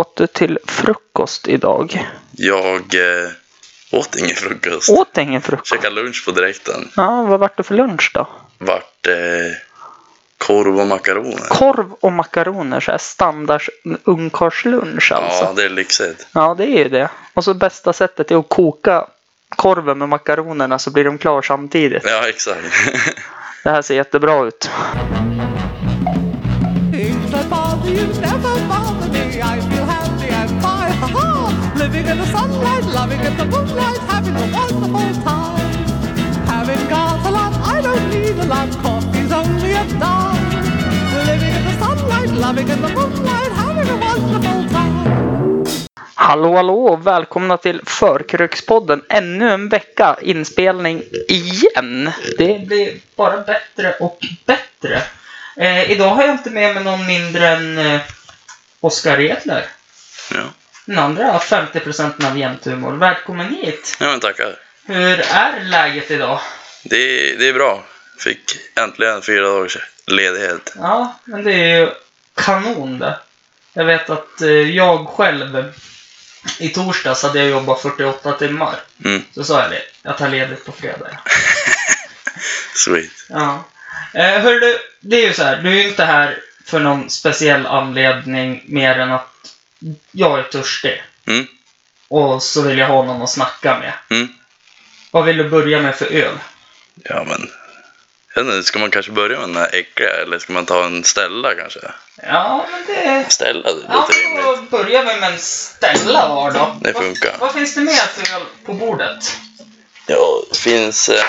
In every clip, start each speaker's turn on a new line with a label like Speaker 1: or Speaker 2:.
Speaker 1: åt du till frukost idag?
Speaker 2: Jag eh, åt ingen frukost.
Speaker 1: Åt ingen frukost?
Speaker 2: Käkade lunch på direkten.
Speaker 1: Ja, vad vart det för lunch då?
Speaker 2: Vart eh, korv och makaroner.
Speaker 1: Korv och makaroner, så här standard ungkarlslunch alltså.
Speaker 2: Ja, det är lyxigt.
Speaker 1: Ja, det är ju det. Och så bästa sättet är att koka korven med makaronerna så blir de klar samtidigt.
Speaker 2: Ja, exakt.
Speaker 1: Det här ser jättebra ut.
Speaker 3: Living in the sunlight, loving in the moonlight, having a wonderful time. Having got a lot, I don't need a lot. Coffee's only a dime. Living in the sunlight, loving in the moonlight, having a wonderful time.
Speaker 1: Hallå, hallå och välkomna till Förkrökspodden. Ännu en vecka inspelning igen. Det blir bara bättre och bättre. Eh, idag har jag inte med mig någon mindre än eh, Oskar Edler.
Speaker 2: Ja.
Speaker 1: Den andra 50% av Jämthumor. Välkommen hit!
Speaker 2: ja, men tackar.
Speaker 1: Hur är läget idag?
Speaker 2: Det, det är bra. Fick äntligen fyra dagars ledighet.
Speaker 1: Ja, men det är ju kanon det. Jag vet att eh, jag själv i torsdags hade jag jobbat 48 timmar.
Speaker 2: Mm,
Speaker 1: Så sa jag det. Jag tar ledigt på fredag.
Speaker 2: sweet.
Speaker 1: Ja. Eh, hör du, det är ju så här. Du är ju inte här för någon speciell anledning mer än att jag är törstig.
Speaker 2: Mm,
Speaker 1: Och så vill jag ha någon att snacka med.
Speaker 2: mm.
Speaker 1: Vad vill du börja med för öl?
Speaker 2: Ja, men. Jag vet inte, ska man kanske börja med den här äckliga eller ska man ta en Stella kanske?
Speaker 1: Ja, men det...
Speaker 2: Stella, det
Speaker 1: Ja,
Speaker 2: låter
Speaker 1: då
Speaker 2: rimligt.
Speaker 1: börjar vi med en Stella var då.
Speaker 2: Det
Speaker 1: Vad-
Speaker 2: funkar.
Speaker 1: Vad finns det mer för öl på bordet?
Speaker 2: Ja, det finns en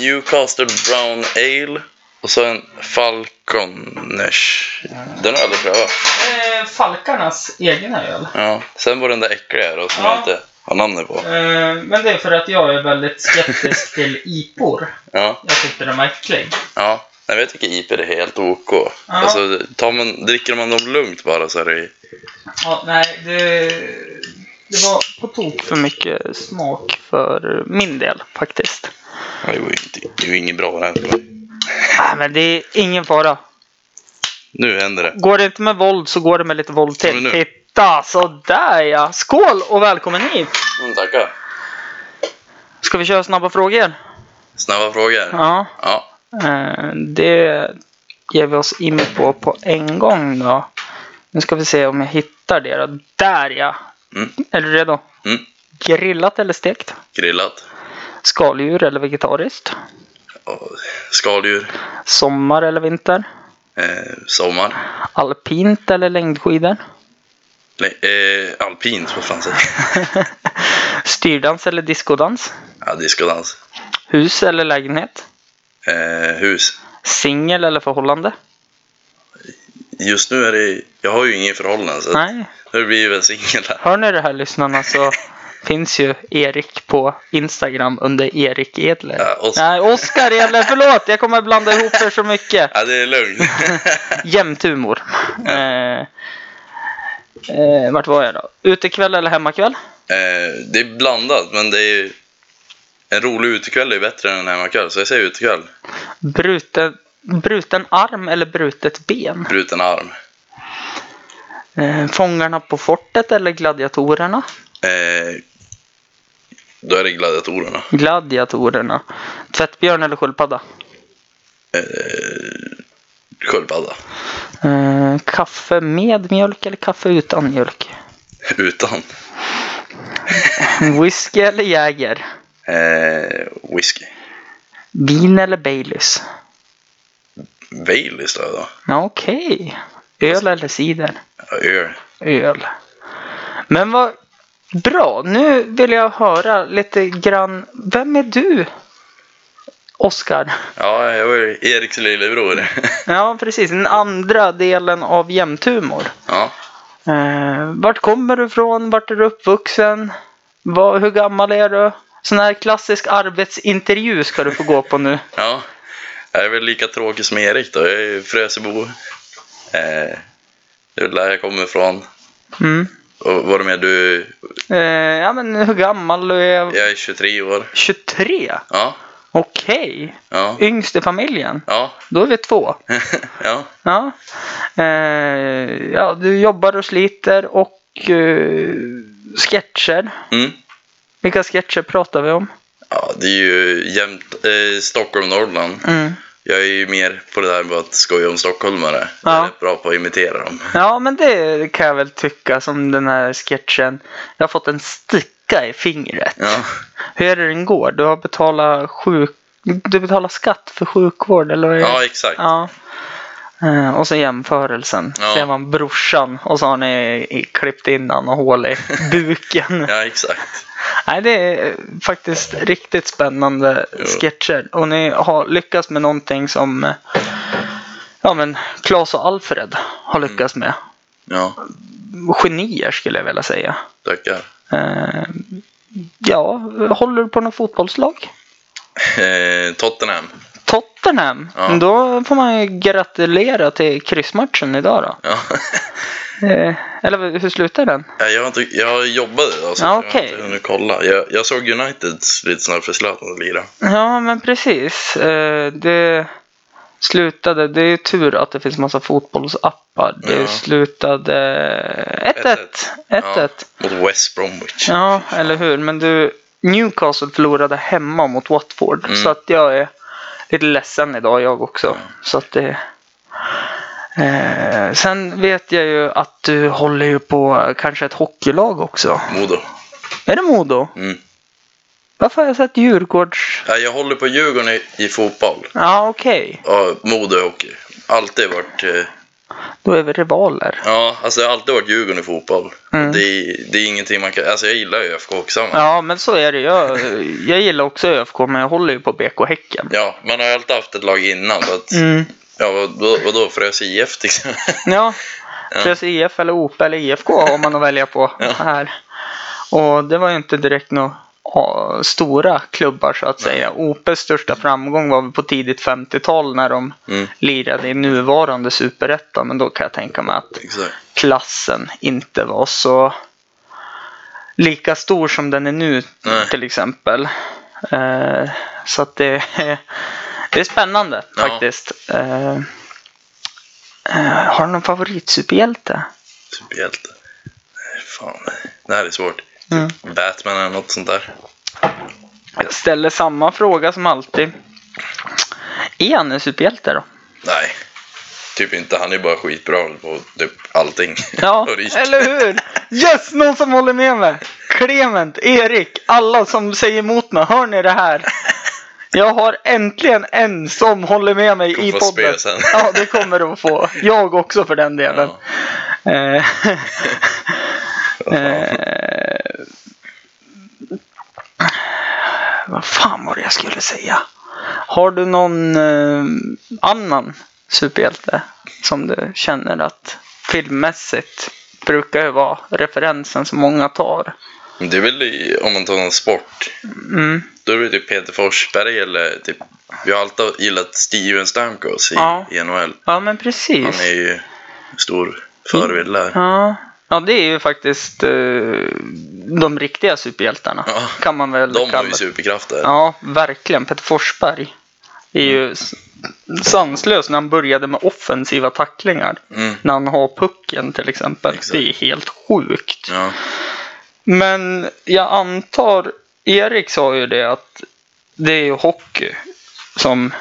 Speaker 2: Newcastle Brown Ale och så en Falconers. Den har jag aldrig prövat.
Speaker 1: Eh, Falkarnas egna öl.
Speaker 2: Ja, sen var den där äckliga då som
Speaker 1: Ja.
Speaker 2: jag inte har namnet på.
Speaker 1: Eh, men det är för att jag är väldigt skeptisk till IPor.
Speaker 2: Ja,
Speaker 1: Jag tyckte den var äcklig.
Speaker 2: ja. Nej, jag tycker IP är helt OK. Alltså, tar man, dricker man dem lugnt bara så är det
Speaker 1: Ja, nej, det, det var på tok för mycket smak för min del faktiskt.
Speaker 2: det är ju inte- det är ju inget bra än.
Speaker 1: Nej, men det är ingen fara.
Speaker 2: Nu händer det.
Speaker 1: Går det inte med våld så går det med lite våld till. Titta, sådär ja. Skål och välkommen hit!
Speaker 2: Mm, tackar.
Speaker 1: Ska vi köra snabba frågor?
Speaker 2: Snabba frågor?
Speaker 1: Ja.
Speaker 2: Ja.
Speaker 1: Eh, Det ger vi oss in på på en gång då. Nu ska vi se om jag hittar det då. Där ja!
Speaker 2: Mm.
Speaker 1: Är du redo?
Speaker 2: Mm.
Speaker 1: Grillat eller stekt?
Speaker 2: Grillat.
Speaker 1: Skaldjur eller vegetariskt?
Speaker 2: Skaldjur.
Speaker 1: Sommar eller vinter?
Speaker 2: Eh, sommar.
Speaker 1: Alpint eller längdskidor?
Speaker 2: Le- eh, alpint på franska.
Speaker 1: Styrdans eller diskodans?
Speaker 2: Ja, diskodans.
Speaker 1: Hus eller lägenhet?
Speaker 2: Eh, hus.
Speaker 1: Singel eller förhållande?
Speaker 2: Just nu är det... Jag har ju ingen förhållande så
Speaker 1: Nej.
Speaker 2: nu blir väl singel.
Speaker 1: Hör ni det här lyssnarna så finns ju Erik på Instagram under Erik Edler.
Speaker 2: Ja, och-
Speaker 1: Nej, Oskar Edler, förlåt! Jag kommer blanda ihop er så mycket.
Speaker 2: Ja, det är lugnt.
Speaker 1: Jämthumor. Eh, eh, vart var jag då? Utekväll eller hemmakväll?
Speaker 2: eh, det är blandat, men det är en rolig utekväll är bättre än en hemmakväll, så jag säger utekväll.
Speaker 1: Bruten, bruten arm eller brutet ben?
Speaker 2: Bruten arm.
Speaker 1: Eh, Fångarna på fortet eller gladiatorerna?
Speaker 2: Eh, då är det gladiatorerna.
Speaker 1: Gladiatorerna. Tvättbjörn eller sköldpadda?
Speaker 2: Eh, sköldpadda.
Speaker 1: Eh, kaffe med mjölk eller kaffe utan mjölk?
Speaker 2: Utan.
Speaker 1: Whisky eller Jäger?
Speaker 2: Eh, whisky.
Speaker 1: Vin eller Baileys?
Speaker 2: Baileys då.
Speaker 1: Okej. Öl eller cider?
Speaker 2: Öl.
Speaker 1: Öl. Men vad bra. Nu vill jag höra lite grann. Vem är du? Oskar.
Speaker 2: Ja, jag var ju Eriks lillebror.
Speaker 1: Ja, precis. Den andra delen av Jämthumor.
Speaker 2: ja.
Speaker 1: Eh, vart kommer du ifrån? Vart är du uppvuxen? Vad, hur gammal är du? Sån här klassisk arbetsintervju ska du få gå på nu.
Speaker 2: Ja, jag är väl lika tråkig som Erik då. Jag är Frösebo. Eh, det är väl där jag kommer ifrån.
Speaker 1: Mm.
Speaker 2: Och vad är med du?
Speaker 1: Eh, ja, men hur gammal du är?
Speaker 2: Jag är 23 år.
Speaker 1: 23?
Speaker 2: Ja,
Speaker 1: Okej.
Speaker 2: Ja.
Speaker 1: Yngst i familjen.
Speaker 2: Ja.
Speaker 1: Då är vi två.
Speaker 2: ja.
Speaker 1: Ja. Eh, ja, du jobbar och sliter och eh, sketcher.
Speaker 2: Mm.
Speaker 1: Vilka sketcher pratar vi om?
Speaker 2: Ja, det är ju jämt eh, Stockholm, Norrland.
Speaker 1: Mm.
Speaker 2: Jag är ju mer på det där med att skoja om stockholmare. Jag är
Speaker 1: Ja.
Speaker 2: rätt bra på att imitera dem.
Speaker 1: Ja, men det kan jag väl tycka som den här sketchen. Jag har fått en sticka i fingret.
Speaker 2: Ja.
Speaker 1: Hur är det den går? Du har betalat sjuk... Du betalar skatt för sjukvård eller vad är det?
Speaker 2: ja, exakt.
Speaker 1: Ja. Eh, Och så jämförelsen.
Speaker 2: Ja.
Speaker 1: Ser man brorsan och så har ni klippt in han och hål i buken.
Speaker 2: Ja, exakt.
Speaker 1: Nej, det är faktiskt riktigt spännande sketcher. Och ni har lyckats med någonting som eh, ja, men Claes och Alfred har
Speaker 2: Mm.
Speaker 1: lyckats med.
Speaker 2: Ja,
Speaker 1: Genier skulle jag vilja säga.
Speaker 2: tackar.
Speaker 1: Eh, ja, håller du på något fotbollslag?
Speaker 2: Eh, Tottenham.
Speaker 1: Tottenham?
Speaker 2: Ja.
Speaker 1: Då får man ju gratulera till kryssmatchen idag då.
Speaker 2: Ja.
Speaker 1: Eh, eller hur slutar den?
Speaker 2: Ja, jag, har inte, jag jobbade idag så
Speaker 1: Ja,
Speaker 2: jag har inte hunnit kolla. Jag, jag såg Uniteds lite snabbt förslöt att lira.
Speaker 1: Ja, men precis. Eh, det slutade, det är tur att det finns massa fotbollsappar. Det
Speaker 2: Ja.
Speaker 1: slutade 1-1. 1-1.
Speaker 2: Ja, mot West Bromwich.
Speaker 1: Ja, eller hur. Men du, Newcastle förlorade hemma mot Watford.
Speaker 2: Mm.
Speaker 1: Så att jag är lite ledsen idag jag också. Så att det... Eh, sen vet jag ju att du håller ju på kanske ett hockeylag också.
Speaker 2: Modo.
Speaker 1: Är det Modo?
Speaker 2: Mm.
Speaker 1: Varför har jag sett Djurgårds...
Speaker 2: Ja, jag håller på Djurgården i, i fotboll.
Speaker 1: Ja, okej.
Speaker 2: Ja, Modo i hockey. Alltid varit... Eh,
Speaker 1: Då är vi rivaler.
Speaker 2: ja, alltså jag har alltid varit Djurgården i fotboll.
Speaker 1: Mm.
Speaker 2: Det, är, det är ingenting man kan... Alltså jag gillar ju ÖFK också. Ja.
Speaker 1: Ja, men så är det. Jag, jag gillar också ÖFK, men jag håller ju på BK Häcken.
Speaker 2: ja, man har ju alltid haft ett lag innan. Så att,
Speaker 1: Mm.
Speaker 2: Ja, vad, vad, vadå? Frös IF till exempel?
Speaker 1: Ja, Frös IF eller OP eller IFK har man att välja på
Speaker 2: Ja.
Speaker 1: här. Och det var ju inte direkt några stora klubbar så att säga. OPs största framgång var väl på tidigt 50-tal när de
Speaker 2: Mm,
Speaker 1: lirade i nuvarande superettan. Men då kan jag tänka mig att
Speaker 2: exakt.
Speaker 1: klassen inte var så lika stor som den är nu
Speaker 2: Nej.
Speaker 1: till exempel. Eh, så att det, det är spännande
Speaker 2: Ja.
Speaker 1: faktiskt. Eh, eh, har du någon favoritsuperhjälte?
Speaker 2: Superhjälte. Nej, Fan, det här är svårt.
Speaker 1: Mm.
Speaker 2: Batman eller något sånt där.
Speaker 1: Jag ställer samma fråga som alltid. Är han en superhjälte då?
Speaker 2: Nej, typ inte. Han är bara skitbra på typ allting.
Speaker 1: Ja, eller hur? Yes, någon som håller med mig. Clement, Erik, alla som säger emot mig. Hör ni det här? Jag har äntligen en som håller med mig i podden. Ja, det kommer du att få. Jag också för den delen.
Speaker 2: Ja.
Speaker 1: Eh, eh, vad fan var det jag skulle säga? Har du någon eh, annan superhjälte som du känner att filmmässigt brukar ju vara referensen som många tar?
Speaker 2: Det är väl i, om man tar någon sport.
Speaker 1: Mm.
Speaker 2: Då är det typ Peter Forsberg eller typ. Vi har alltid gillat Steven Stamkos i,
Speaker 1: Ja.
Speaker 2: i NHL.
Speaker 1: Ja, men precis.
Speaker 2: Han är ju stor förebild där.
Speaker 1: Ja. ja, det är ju faktiskt eh, de riktiga superhjältarna.
Speaker 2: Ja.
Speaker 1: Kan man väl
Speaker 2: De har ju superkrafter.
Speaker 1: Ja, verkligen. Peter Forsberg är ju s- sanslös när han började med offensiva tacklingar.
Speaker 2: Mm.
Speaker 1: När han har pucken till exempel.
Speaker 2: Exakt.
Speaker 1: Det är helt sjukt.
Speaker 2: Ja.
Speaker 1: Men jag antar, Erik sa ju det att det är ju hockey som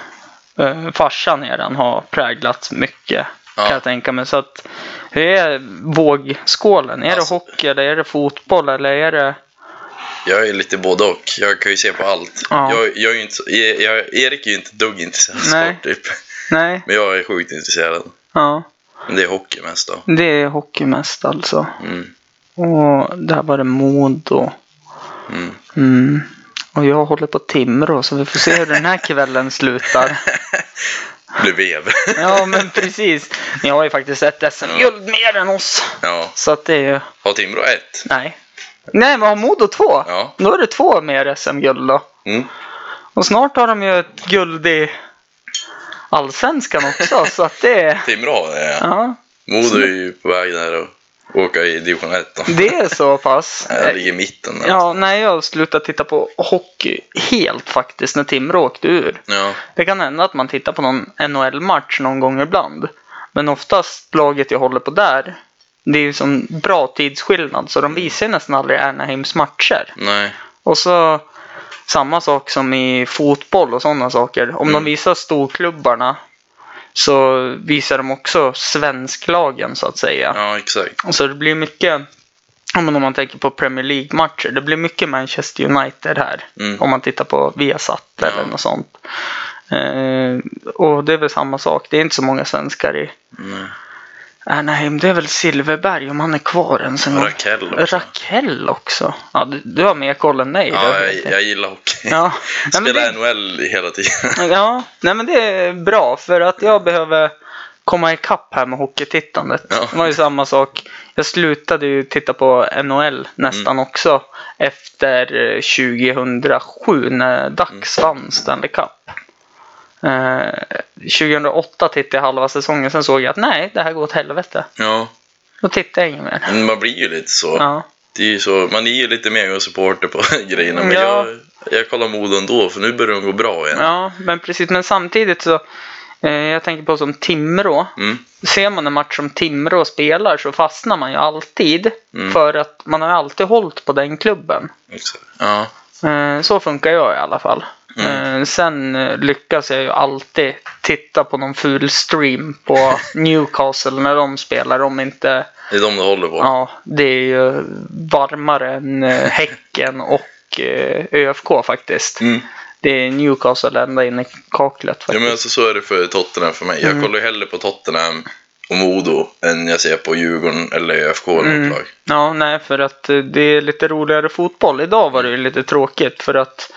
Speaker 1: eh, farsan eran har präglat mycket.
Speaker 2: Ja.
Speaker 1: Kan jag tänka mig. Så att, hur är vågskålen? Är
Speaker 2: Alltså-
Speaker 1: det hockey eller är det fotboll eller är det...
Speaker 2: Jag är lite både och. Jag kan ju se på allt.
Speaker 1: Ja.
Speaker 2: Jag, jag är inte så, jag, jag, Erik är ju inte dugg intresserad av
Speaker 1: Nej.
Speaker 2: sport typ.
Speaker 1: Nej,
Speaker 2: Men jag är sjukt intresserad.
Speaker 1: ja.
Speaker 2: Men det är hockey mest då.
Speaker 1: Det är hockey mest alltså.
Speaker 2: Mm.
Speaker 1: Och där var det Modo.
Speaker 2: Mm.
Speaker 1: Mm. Och jag håller på Timrå så vi får se hur den här kvällen slutar.
Speaker 2: Blir vev.
Speaker 1: Ja men precis. Ni har ju faktiskt ett SM-guld mer än oss.
Speaker 2: ja.
Speaker 1: Så att det är ju...
Speaker 2: Har Timrå ett?
Speaker 1: Nej. Nej men har Modo två?
Speaker 2: Ja.
Speaker 1: Då är det två mer SM-guld då.
Speaker 2: Mm.
Speaker 1: Och snart har de ju ett guld i Allsvenskan också. så att det är...
Speaker 2: Timrå har det ja.
Speaker 1: Ja.
Speaker 2: Modo är ju på väg där och åka i division 1 då.
Speaker 1: Det är så pass.
Speaker 2: Jag ligger i mitten. där.
Speaker 1: Ja, nej, jag slutat titta på hockey helt faktiskt när Timrå åkte ur.
Speaker 2: ja.
Speaker 1: Det kan hända att man tittar på någon NHL-match någon gång ibland. Men oftast laget jag håller på där, det är ju som bra tidsskillnad så de visar nästan aldrig Anaheims matcher.
Speaker 2: Nej.
Speaker 1: Och så samma sak som i fotboll och sådana saker. Om
Speaker 2: Mm.
Speaker 1: de visar storklubbarna så visar de också svensklagen så att säga.
Speaker 2: Ja, exakt.
Speaker 1: Så det blir mycket, om man tänker på Premier League-matcher, det blir mycket Manchester United här.
Speaker 2: Mm.
Speaker 1: Om man tittar på Viasat eller
Speaker 2: Ja.
Speaker 1: något sånt. Eh, och det är väl samma sak, det är inte så många svenskar i
Speaker 2: Nej.
Speaker 1: Anaheim. Det är väl Silverberg om han är kvar än länge.
Speaker 2: Rakell också.
Speaker 1: Rakell också. Ja, du, du har mer koll än mig.
Speaker 2: Ja, jag,
Speaker 1: jag.
Speaker 2: jag gillar hockey.
Speaker 1: Ja, nej,
Speaker 2: Spelar
Speaker 1: det,
Speaker 2: NHL hela tiden.
Speaker 1: ja, nej men det är bra för att jag behöver komma ikapp här med hockeytittandet.
Speaker 2: Ja.
Speaker 1: Det var ju samma sak. Jag slutade ju titta på NHL nästan
Speaker 2: Mm.
Speaker 1: också efter eh, 2007 när Dax vann Stanley Cup. Eh, 2008 tittade jag halva säsongen, sen såg jag att nej, det här går åt helvete.
Speaker 2: Ja,
Speaker 1: Då tittade jag inget mer.
Speaker 2: men man blir ju lite så.
Speaker 1: Ja.
Speaker 2: Det är ju så man är ju lite mer supporter på grejerna. Men
Speaker 1: Ja.
Speaker 2: jag, jag kollar Modo ändå, för nu börjar de gå bra igen.
Speaker 1: ja, men precis. Men samtidigt så, eh, jag tänker på som Timrå.
Speaker 2: Mm.
Speaker 1: Ser man en match som Timrå spelar så fastnar man ju alltid.
Speaker 2: Mm.
Speaker 1: För att man har alltid hållit på den klubben.
Speaker 2: Exakt. Ja.
Speaker 1: Eh, Så funkar jag i alla fall.
Speaker 2: Mm.
Speaker 1: Eh, Sen eh, lyckas jag ju alltid titta på någon ful stream på Newcastle när de spelar. Om inte,
Speaker 2: Det är de du håller på.
Speaker 1: ja, det är ju varmare än eh, Häcken och ÖFK faktiskt.
Speaker 2: Mm.
Speaker 1: Det är Newcastle ända in i kaklet
Speaker 2: Ja,
Speaker 1: faktiskt.
Speaker 2: men alltså, så är det för Tottenham för mig. Jag
Speaker 1: Mm.
Speaker 2: kollar ju hellre på Tottenham och Modo än jag ser på Djurgården eller ÖFK eller
Speaker 1: Mm.
Speaker 2: lag.
Speaker 1: Ja, nej, för att det är lite roligare fotboll. Idag var det ju lite tråkigt för att,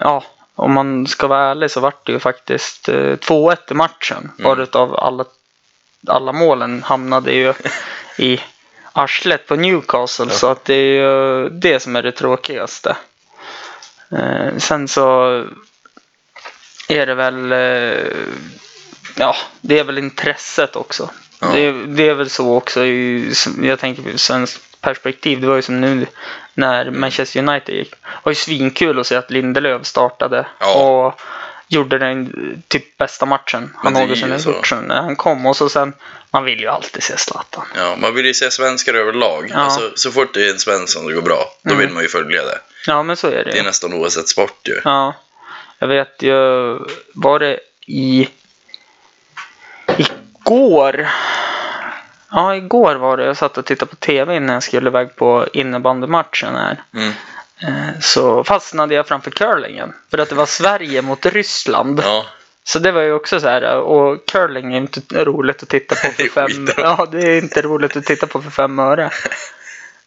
Speaker 1: ja, om man ska vara ärlig så vart det ju faktiskt eh, 2-1 i matchen.
Speaker 2: Mm.
Speaker 1: Utav alla, alla målen hamnade ju i arslet på Newcastle.
Speaker 2: Ja.
Speaker 1: Så att det är ju det som är det tråkigaste. Eh, sen så är det väl, eh, ja, det är väl intresset också.
Speaker 2: Ja.
Speaker 1: Det, det är väl så också, i, jag tänker på svenskt perspektiv. Det var ju som nu när Manchester United gick. Det var ju svinkul att se att Lindelöf startade.
Speaker 2: Ja.
Speaker 1: Och gjorde den typ bästa matchen han någonsin har gjort sen när han kom. Och så sen, man vill ju alltid se Zlatan.
Speaker 2: Ja, man vill ju se svenskar överlag.
Speaker 1: Ja.
Speaker 2: Alltså, så fort det är en svensk som går bra, då
Speaker 1: Mm.
Speaker 2: vill man ju följa det.
Speaker 1: Ja, men så är det
Speaker 2: Det är nästan oavsett sport ju.
Speaker 1: Ja, jag vet ju, var det i igår? Ja, igår var det. Jag satt och tittade på TV innan jag skulle iväg på innebandymatchen här.
Speaker 2: Mm.
Speaker 1: Eh, Så fastnade jag framför curlingen. För att det var Sverige mot Ryssland.
Speaker 2: Ja,
Speaker 1: Så det var ju också så här. Och curling är inte roligt att titta på för fem. Ja, det är inte roligt att titta på för fem öre.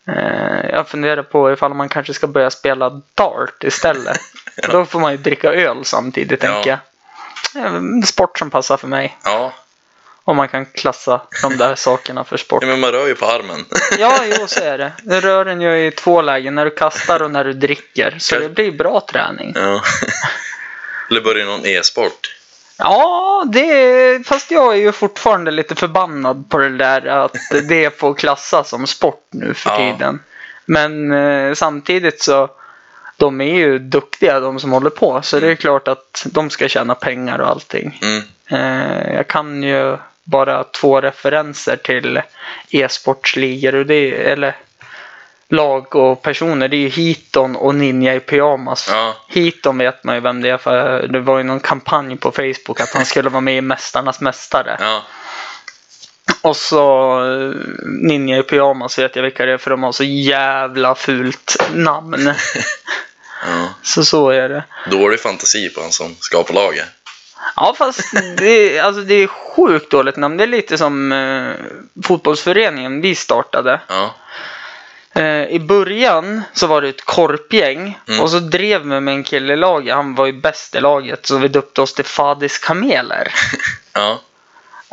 Speaker 1: Eh, Jag funderar på ifall man kanske ska börja spela dart istället. Då får man ju dricka öl samtidigt,
Speaker 2: Ja.
Speaker 1: tänker jag. Eh, En sport som passar för mig.
Speaker 2: ja.
Speaker 1: Om man kan klassa de där sakerna för sport.
Speaker 2: ja men man rör ju på armen.
Speaker 1: Ja, jo, så är det. Det rör den ju i två lägen. När du kastar och när du dricker. Så det blir bra träning.
Speaker 2: ja. Eller börja någon e-sport.
Speaker 1: Ja, det fast jag är ju fortfarande lite förbannad på det där att det får klassas som sport nu för
Speaker 2: Ja.
Speaker 1: tiden. Men eh, samtidigt så de är ju duktiga de som håller på. Så det är klart att de ska tjäna pengar och allting.
Speaker 2: Mm.
Speaker 1: Eh, jag kan ju bara två referenser till e-sportsligor och det eller lag och personer. Det är ju Heaton och Ninja i pyjamas.
Speaker 2: Ja.
Speaker 1: Heaton vet man ju vem det är för det var ju någon kampanj på Facebook att han skulle vara med i Mästarnas Mästare.
Speaker 2: Ja.
Speaker 1: Och så eh, Ninja i pyjamas vet jag vilka det är för de har så jävla fult namn.
Speaker 2: ja.
Speaker 1: Så så är det.
Speaker 2: Dålig fantasi på han som skapar laget.
Speaker 1: Ja fast det, alltså det är sjukt dåligt namn. Det är lite som eh, fotbollsföreningen vi startade.
Speaker 2: Ja.
Speaker 1: Eh, I början så var det ett korpgäng
Speaker 2: Mm.
Speaker 1: och så drev vi med en kille i laget. Han var ju bäst i laget så vi döpte oss till Fadis Kameler.
Speaker 2: Ja.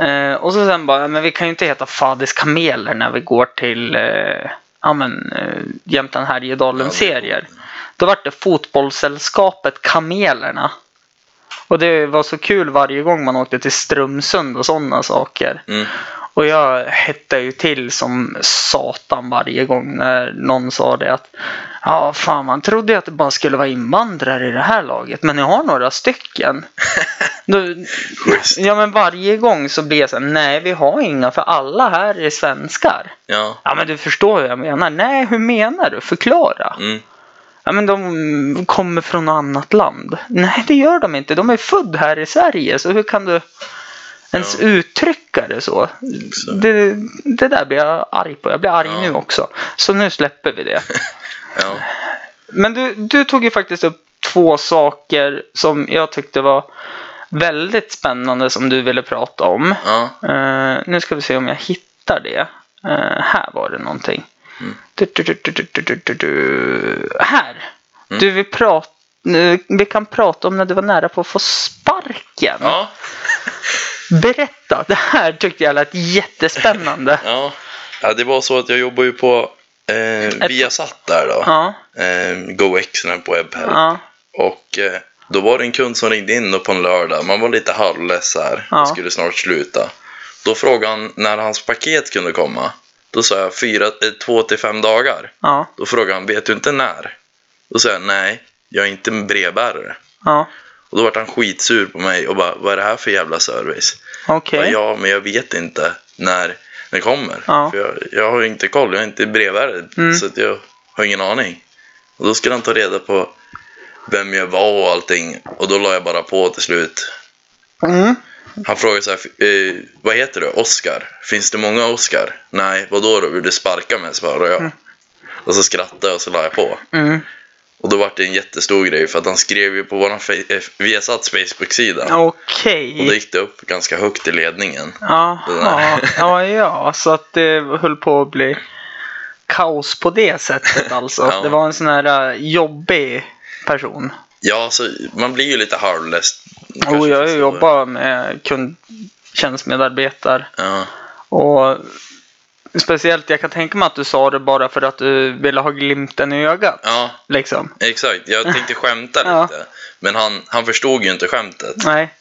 Speaker 1: Eh, och så sen bara, men vi kan ju inte heta Fadis Kameler när vi går till eh, ja, men, eh, Jämtland Härjedalen serier. Då var det fotbollssällskapet Kamelerna. Och det var så kul varje gång man åkte till Strömsund och sådana saker.
Speaker 2: Mm.
Speaker 1: Och jag hettade ju till som satan varje gång när någon sa det att ja, fan man trodde ju att det bara skulle vara invandrare i det här laget, men jag har några stycken.
Speaker 2: Schysst.
Speaker 1: ja, men varje gång så blir jag så här, nej vi har inga för alla här är svenskar.
Speaker 2: Ja.
Speaker 1: Ja, men du förstår hur jag menar. Nej, hur menar du? Förklara.
Speaker 2: Mm.
Speaker 1: Ja, men de kommer från något annat land. Nej, det gör de inte. De är född här i Sverige, så hur kan du ens
Speaker 2: Ja.
Speaker 1: uttrycka det så? Det, det där blir jag arg på. Jag blir arg
Speaker 2: Ja.
Speaker 1: nu också. Så nu släpper vi det.
Speaker 2: Ja.
Speaker 1: Men du, du tog ju faktiskt upp två saker som jag tyckte var väldigt spännande som du ville prata om. Eh, nu ska vi se om jag hittar det. Eh, här var det någonting. Du, du, du. Här!
Speaker 2: Mm.
Speaker 1: Du, vi, prat, nu, vi kan prata om när du var nära på att få sparken.
Speaker 2: Ja.
Speaker 1: Berätta! Det här tyckte jag lät jättespännande.
Speaker 2: Ja. ja, det var så att jag jobbar ju på eh, Viasat där då.
Speaker 1: Ja,
Speaker 2: Eh, GoX på Webhelp.
Speaker 1: ja,
Speaker 2: Och eh, då var det en kund som ringde in på en lördag. Man var lite halvless här.
Speaker 1: Ja.
Speaker 2: Det skulle snart sluta. Då frågade han när hans paket kunde komma. Då sa jag fyra, eh, två till fem dagar.
Speaker 1: ja,
Speaker 2: Då frågade han, vet du inte när? Då sa jag, nej, jag är inte en brevbärare.
Speaker 1: ja.
Speaker 2: Och då var han skitsur på mig och bara, vad är det här för jävla service?
Speaker 1: Okej.
Speaker 2: Bara, Ja, men jag vet inte när den kommer.
Speaker 1: Ja.
Speaker 2: För jag, jag har ju inte koll, jag är inte brevbärare.
Speaker 1: Mm.
Speaker 2: Så att jag har ingen aning. Och då skulle han ta reda på vem jag var och allting. Och då la jag bara på till slut.
Speaker 1: Mm.
Speaker 2: Han frågade så här, eh, vad heter du? Oscar. Finns det många Oscar? Nej, vad då? Vill du sparka mig? Svarade jag. Och så skrattade jag och så la jag på.
Speaker 1: Mm.
Speaker 2: Och då var det en jättestor grej för att han skrev ju på fe- eh, Viasats Facebook-sida.
Speaker 1: Okej.
Speaker 2: Och då gick det upp ganska högt i ledningen.
Speaker 1: Ja, ja, så att det höll på att bli kaos på det sättet alltså.
Speaker 2: Ja.
Speaker 1: Det var en sån här uh, jobbig person.
Speaker 2: Ja, så man blir ju lite halvless.
Speaker 1: Och jag jobbat med kundtjänstmedarbetare
Speaker 2: Ja,
Speaker 1: och speciellt jag kan tänka mig att du sa det bara för att du ville ha glimten i ögat.
Speaker 2: ja,
Speaker 1: Liksom.
Speaker 2: exakt. Jag tänkte skämta
Speaker 1: Ja.
Speaker 2: lite. Men han, han förstod ju inte skämtet.
Speaker 1: Nej.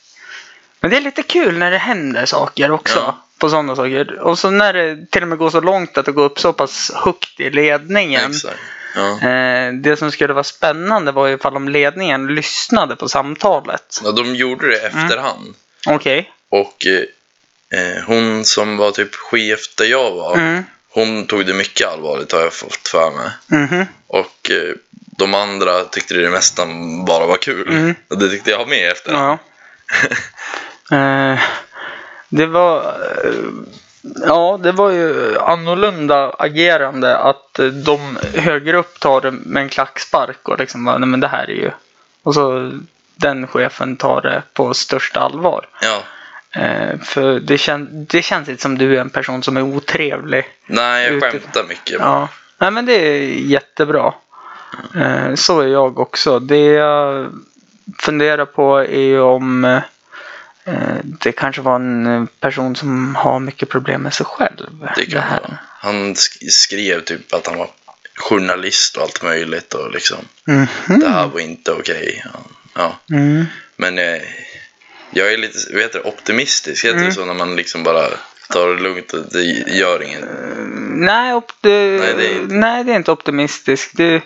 Speaker 1: Men det är lite kul när det händer saker också.
Speaker 2: Ja.
Speaker 1: På sådana saker. Och så när det till och med går så långt att det går upp så pass högt i ledningen.
Speaker 2: Exakt. Ja.
Speaker 1: Eh, det som skulle vara spännande var ju ifall om ledningen lyssnade på samtalet.
Speaker 2: ja, de gjorde det efterhand.
Speaker 1: Okej.
Speaker 2: Och eh, eh, hon som var typ chef där jag var.
Speaker 1: Mm.
Speaker 2: Hon tog det mycket allvarligt har jag fått för mig.
Speaker 1: Mhm.
Speaker 2: Och eh, de andra tyckte det nästan bara var kul.
Speaker 1: Mm.
Speaker 2: Och det tyckte jag med efter.
Speaker 1: Ja. eh, det var... Ja, det var ju annorlunda agerande att eh, de högre upp tar det med en klackspark och liksom nej men det här är ju... Och så den chefen tar det på största allvar.
Speaker 2: Ja.
Speaker 1: Eh, för det, kän, det känns inte som du är en person som är otrevlig.
Speaker 2: Nej, jag
Speaker 1: Ute-
Speaker 2: skämtar mycket.
Speaker 1: Ja, nej men det är jättebra. Eh, så är jag också. Det jag funderar på är ju om eh, det kanske var en person som har mycket problem med sig själv.
Speaker 2: Det kan vara. Han sk- skrev typ att han var journalist och allt möjligt och liksom
Speaker 1: Mhm.
Speaker 2: det här var inte okej. Ja. Ja.
Speaker 1: Mm.
Speaker 2: Men eh, jag är lite vet du, optimistisk. Heter
Speaker 1: Mm.
Speaker 2: det så när man liksom bara tar det lugnt och det gör inget?
Speaker 1: Nej, op- det,
Speaker 2: Nej, det är inte-
Speaker 1: nej, det är inte optimistiskt. Det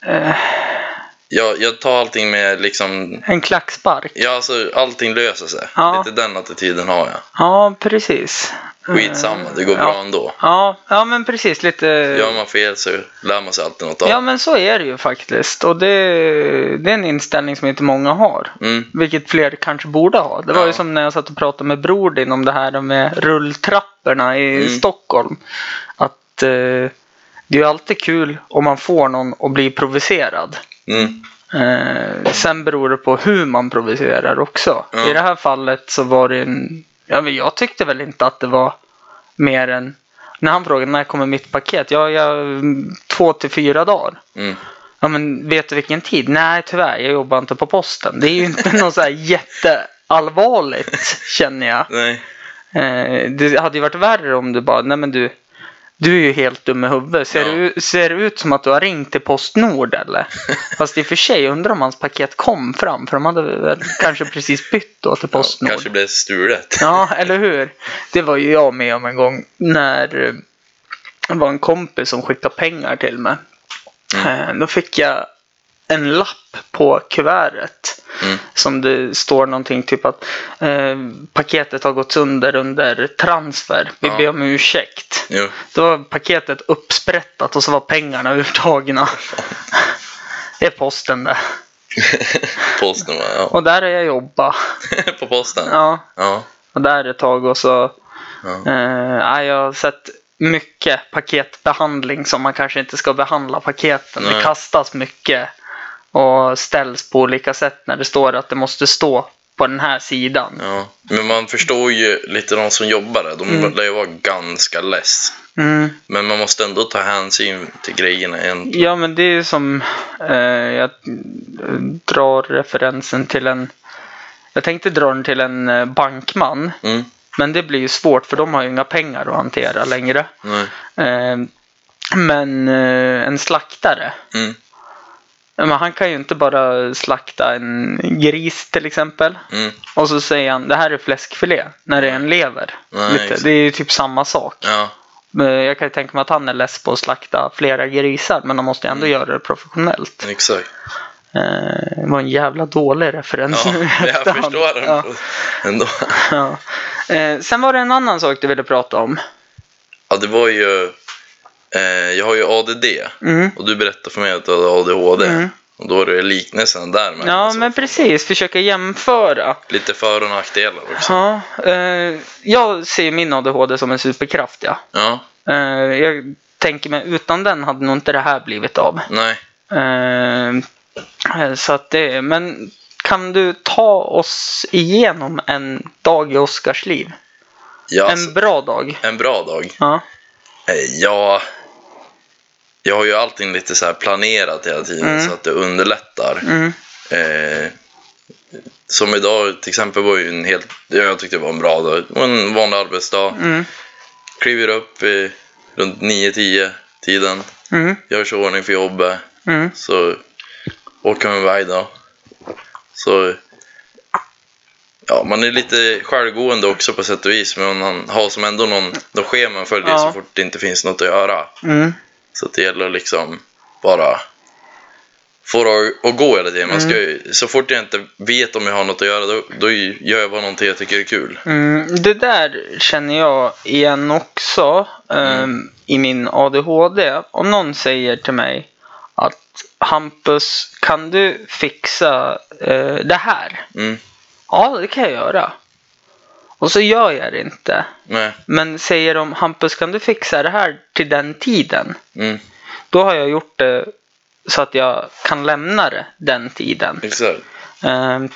Speaker 1: är
Speaker 2: Jag, jag tar allting med liksom,
Speaker 1: en klackspark.
Speaker 2: ja alltså allting löser sig.
Speaker 1: Ja.
Speaker 2: Lite den attityden har jag.
Speaker 1: Ja, precis.
Speaker 2: Skitsamma, det går
Speaker 1: Ja.
Speaker 2: bra ändå.
Speaker 1: Ja, ja men precis. Lite...
Speaker 2: Gör man fel så lär man sig alltid något av
Speaker 1: Ja, men så är det ju faktiskt. Och det, det är en inställning som inte många har.
Speaker 2: mm.
Speaker 1: Vilket fler kanske borde ha. Det var ju
Speaker 2: Ja.
Speaker 1: som när jag satt och pratade med Bror din om det här med rulltrapporna i
Speaker 2: Mm.
Speaker 1: Stockholm. Att eh, det är ju alltid kul om man får någon att bli provocerad.
Speaker 2: Mm.
Speaker 1: Eh, sen beror det på hur man provocerar också.
Speaker 2: Ja.
Speaker 1: I det här fallet så var det en... Ja, men jag tyckte väl inte att det var mer än... När han frågade när kommer mitt paket? Ja, jag, två till fyra dagar.
Speaker 2: Mm.
Speaker 1: Ja, men vet du vilken tid? Nej, tyvärr. Jag jobbar inte på posten. Det är ju inte något så här jätteallvarligt, känner jag.
Speaker 2: Nej.
Speaker 1: Eh, det hade ju varit värre om du bara, nej men du, Du är ju helt dum i huvudet. Ser,
Speaker 2: Ja.
Speaker 1: du, ser det ut som att du har ringt till Postnord eller? Fast i och för sig undrar om hans paket kom fram. För de hade väl kanske precis bytt då till
Speaker 2: Ja,
Speaker 1: Postnord.
Speaker 2: kanske blev stulet.
Speaker 1: Ja, eller hur? Det var ju jag med om en gång när eh, det var en kompis som skickade pengar till mig. Eh, Då fick jag en lapp på kuvertet.
Speaker 2: Mm.
Speaker 1: Som det står någonting typ att eh, paketet har gått sönder under transfer. Vi
Speaker 2: Ja.
Speaker 1: ber om ursäkt.
Speaker 2: Jo.
Speaker 1: Då var paketet uppsprättat och så var pengarna urtagna. Det är posten det.
Speaker 2: Posten? Ja.
Speaker 1: Och där har jag jobbat.
Speaker 2: På posten?
Speaker 1: Ja,
Speaker 2: Ja.
Speaker 1: och där ett tag och så
Speaker 2: Ja.
Speaker 1: Eh, ja, jag har sett mycket paketbehandling som man kanske inte ska behandla paketen. Det
Speaker 2: Nej.
Speaker 1: kastas mycket och ställs på olika sätt när det står att det måste stå på den här sidan.
Speaker 2: ja. Men man förstår ju lite de som jobbar där. De
Speaker 1: Mm.
Speaker 2: lär ju vara ganska less.
Speaker 1: Mm.
Speaker 2: Men man måste ändå ta hänsyn till grejerna egentligen.
Speaker 1: Ja, men det är ju som eh, jag drar referensen till en jag tänkte dra den till en eh, bankman.
Speaker 2: Mm.
Speaker 1: Men det blir ju svårt för de har ju inga pengar att hantera längre.
Speaker 2: Nej.
Speaker 1: Eh, men eh, en slaktare.
Speaker 2: Mm.
Speaker 1: Men han kan ju inte bara slakta en gris till exempel.
Speaker 2: Mm.
Speaker 1: Och så säger han det här är fläskfilé när det är en lever.
Speaker 2: Nej.
Speaker 1: Det är ju typ samma sak.
Speaker 2: Ja.
Speaker 1: Men Jag kan ju tänka mig att han är less på att slakta flera grisar men de måste ju
Speaker 2: Mm.
Speaker 1: ändå göra det professionellt.
Speaker 2: Exakt.
Speaker 1: Eh, Det var en jävla dålig referens
Speaker 2: Ja,
Speaker 1: nu
Speaker 2: jag förstår den
Speaker 1: Ja,
Speaker 2: ändå.
Speaker 1: ja. Eh, Sen var det en annan sak du ville prata om.
Speaker 2: Ja, det var ju... Eh, jag har ju ADD.
Speaker 1: Mm.
Speaker 2: Och du berättade för mig att du hade ADHD.
Speaker 1: Mm.
Speaker 2: Och då är det liknelsen där med.
Speaker 1: Ja,
Speaker 2: alltså,
Speaker 1: men precis. Försöka jämföra.
Speaker 2: Lite för och nackdelar också.
Speaker 1: Ja, eh, jag ser min ADHD som en superkraft, ja.
Speaker 2: Ja,
Speaker 1: Eh, jag tänker mig utan den hade nog inte det här blivit av.
Speaker 2: nej.
Speaker 1: Eh, så att det, men kan du ta oss igenom en dag i Oskars liv?
Speaker 2: Ja, alltså,
Speaker 1: En bra dag?
Speaker 2: en bra dag.
Speaker 1: Ja.
Speaker 2: Eh, Ja, jag har ju allting lite så här planerat hela tiden
Speaker 1: Mm.
Speaker 2: så att det underlättar.
Speaker 1: Mm.
Speaker 2: Eh, som idag till exempel var ju en helt, ja, jag tyckte det var en bra dag. En vanlig arbetsdag.
Speaker 1: Mm.
Speaker 2: Kliver upp i, runt 9-10 tiden.
Speaker 1: Mm.
Speaker 2: Gör sig ordning för jobbet.
Speaker 1: Mm.
Speaker 2: Så åker man iväg då. Så ja, man är lite självgående också på sätt och vis. Men man har som ändå någon, någon schema man följer
Speaker 1: Ja.
Speaker 2: så fort det inte finns något att göra.
Speaker 1: Mm.
Speaker 2: Så att det gäller att liksom bara få det att gå hela tiden. Man ska, ju- Så fort jag inte vet om jag har något att göra då, då gör jag bara någonting jag tycker är kul.
Speaker 1: Mm, det där känner jag igen också ehm, i min ADHD. Om någon säger till mig att Hampus, kan du fixa eh, det här?
Speaker 2: Mm.
Speaker 1: Ja, det kan jag göra. Och så gör jag det inte.
Speaker 2: Nej.
Speaker 1: Men säger de Hampus, kan du fixa det här till den tiden?
Speaker 2: Mm.
Speaker 1: Då har jag gjort det så att jag kan lämna det den tiden.
Speaker 2: Exakt.
Speaker 1: Ehm,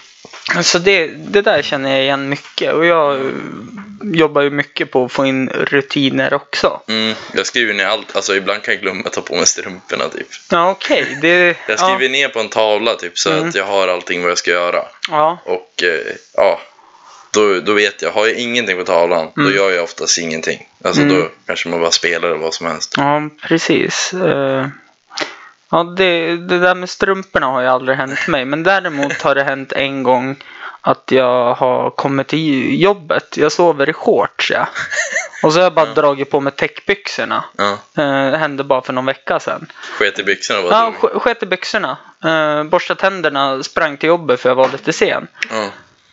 Speaker 1: Så det, det där känner jag igen mycket och jag jobbar ju mycket på att få in rutiner också.
Speaker 2: Mm. Jag skriver ner allt. Alltså ibland kan jag glömma att ta på mig strumporna typ.
Speaker 1: Ja okej, det...
Speaker 2: Jag skriver ner på en tavla typ så
Speaker 1: Mm.
Speaker 2: att jag har allting vad jag ska göra.
Speaker 1: Ja,
Speaker 2: Och eh, ja, då, då vet jag. Har jag ingenting på tavlan,
Speaker 1: Mm.
Speaker 2: då gör jag oftast ingenting. Alltså
Speaker 1: Mm.
Speaker 2: då kanske man bara spelar eller vad som helst.
Speaker 1: ja precis. Eh, Ja, det, det där med strumporna har ju aldrig hänt mig. Men däremot har det hänt en gång att jag har kommit till jobbet. Jag sover i shorts ja. Och så har jag bara dragit på mig täckbyxorna.
Speaker 2: Ja.
Speaker 1: Eh, hände bara för någon vecka sedan.
Speaker 2: Sket i byxorna bara.
Speaker 1: Ja, sk- sket i byxorna. Uh, borstade tänderna, sprang till jobbet för jag var lite sen.
Speaker 2: ja.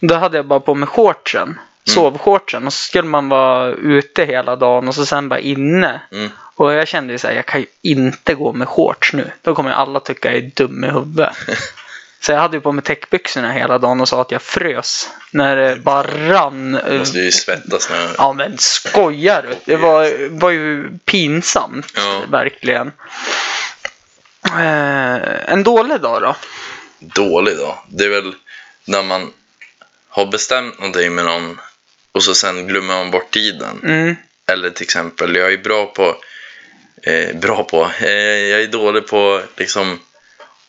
Speaker 1: Då hade jag bara på mig shortsen. Sovshortsen. Och så skulle man vara ute hela dagen och så sen bara inne.
Speaker 2: Mm.
Speaker 1: Och jag kände ju såhär, jag kan ju inte gå med shorts nu. Då kommer ju alla tycka jag är dum i huvudet. Så jag hade ju på mig täckbyxorna hela dagen och sa att jag frös. När det bara rann. eh,
Speaker 2: Måste ju svettas nu.
Speaker 1: Ja men skojar du? Det var, var ju pinsamt.
Speaker 2: Ja.
Speaker 1: Verkligen. Eh, en dålig dag då?
Speaker 2: Dålig då. Det är väl när man har bestämt någonting med någon och så sen glömmer man bort tiden.
Speaker 1: Mm.
Speaker 2: Eller till exempel, jag är bra på... Eh, bra på? Eh, jag är dålig på liksom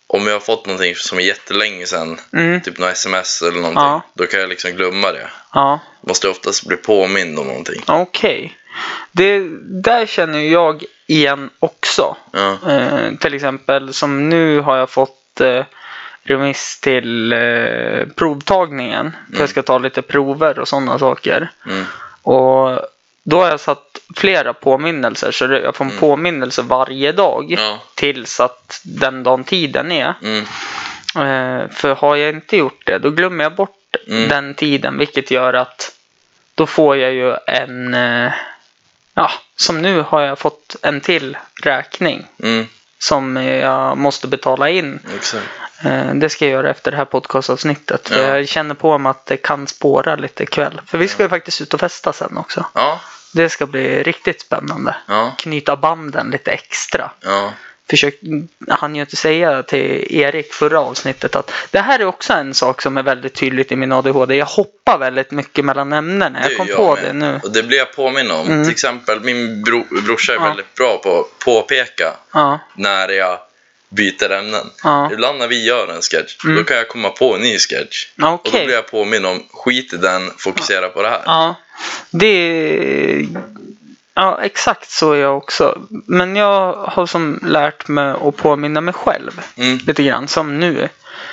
Speaker 2: om jag har fått någonting som är jättelänge sedan,
Speaker 1: Mm.
Speaker 2: typ något sms eller någonting,
Speaker 1: Ja.
Speaker 2: då kan jag liksom glömma det.
Speaker 1: Ja,
Speaker 2: Måste oftast bli påmind om någonting.
Speaker 1: okej. Det Där känner jag igen också.
Speaker 2: Ja,
Speaker 1: Eh, till exempel som nu har jag fått eh, remiss till eh, provtagningen. För jag ska ta lite prover och sådana saker.
Speaker 2: mm,
Speaker 1: Och då har jag satt flera påminnelser. Så jag får en påminnelse varje dag.
Speaker 2: ja,
Speaker 1: Tills att den dagen tiden är.
Speaker 2: mm,
Speaker 1: Eh, för har jag inte gjort det, då glömmer jag bort
Speaker 2: Mm.
Speaker 1: den tiden. Vilket gör att då får jag ju en... Eh, ja, som nu har jag fått en till räkning.
Speaker 2: mm,
Speaker 1: Som jag måste betala in.
Speaker 2: exakt.
Speaker 1: Eh, det ska jag göra efter det här podcastavsnittet. För
Speaker 2: Ja.
Speaker 1: jag känner på mig att det kan spåra lite ikväll. För vi ska ju faktiskt ut och festa sen också.
Speaker 2: Ja,
Speaker 1: Det ska bli riktigt spännande.
Speaker 2: ja,
Speaker 1: Knyta banden lite extra.
Speaker 2: ja,
Speaker 1: Försök, han ju inte säga till Erik förra avsnittet att det här är också en sak som är väldigt tydligt i min ADHD. Jag hoppar väldigt mycket mellan ämnena. Jag kom
Speaker 2: gör
Speaker 1: på
Speaker 2: med.
Speaker 1: det nu.
Speaker 2: Och det blir jag påminn om.
Speaker 1: Mm.
Speaker 2: Till exempel, min bro, brorsa är
Speaker 1: Ja.
Speaker 2: väldigt bra på att påpeka
Speaker 1: Ja,
Speaker 2: när jag byter ämnen.
Speaker 1: ja.
Speaker 2: Ibland när vi gör en sketch,
Speaker 1: Mm.
Speaker 2: då kan jag komma på en ny sketch.
Speaker 1: Ja,
Speaker 2: Och då blir jag påminn om, skit i den, fokusera på det här.
Speaker 1: Ja, det... Ja, exakt så är jag också. Men jag har som lärt mig att påminna mig själv
Speaker 2: Mm.
Speaker 1: lite grann, som nu.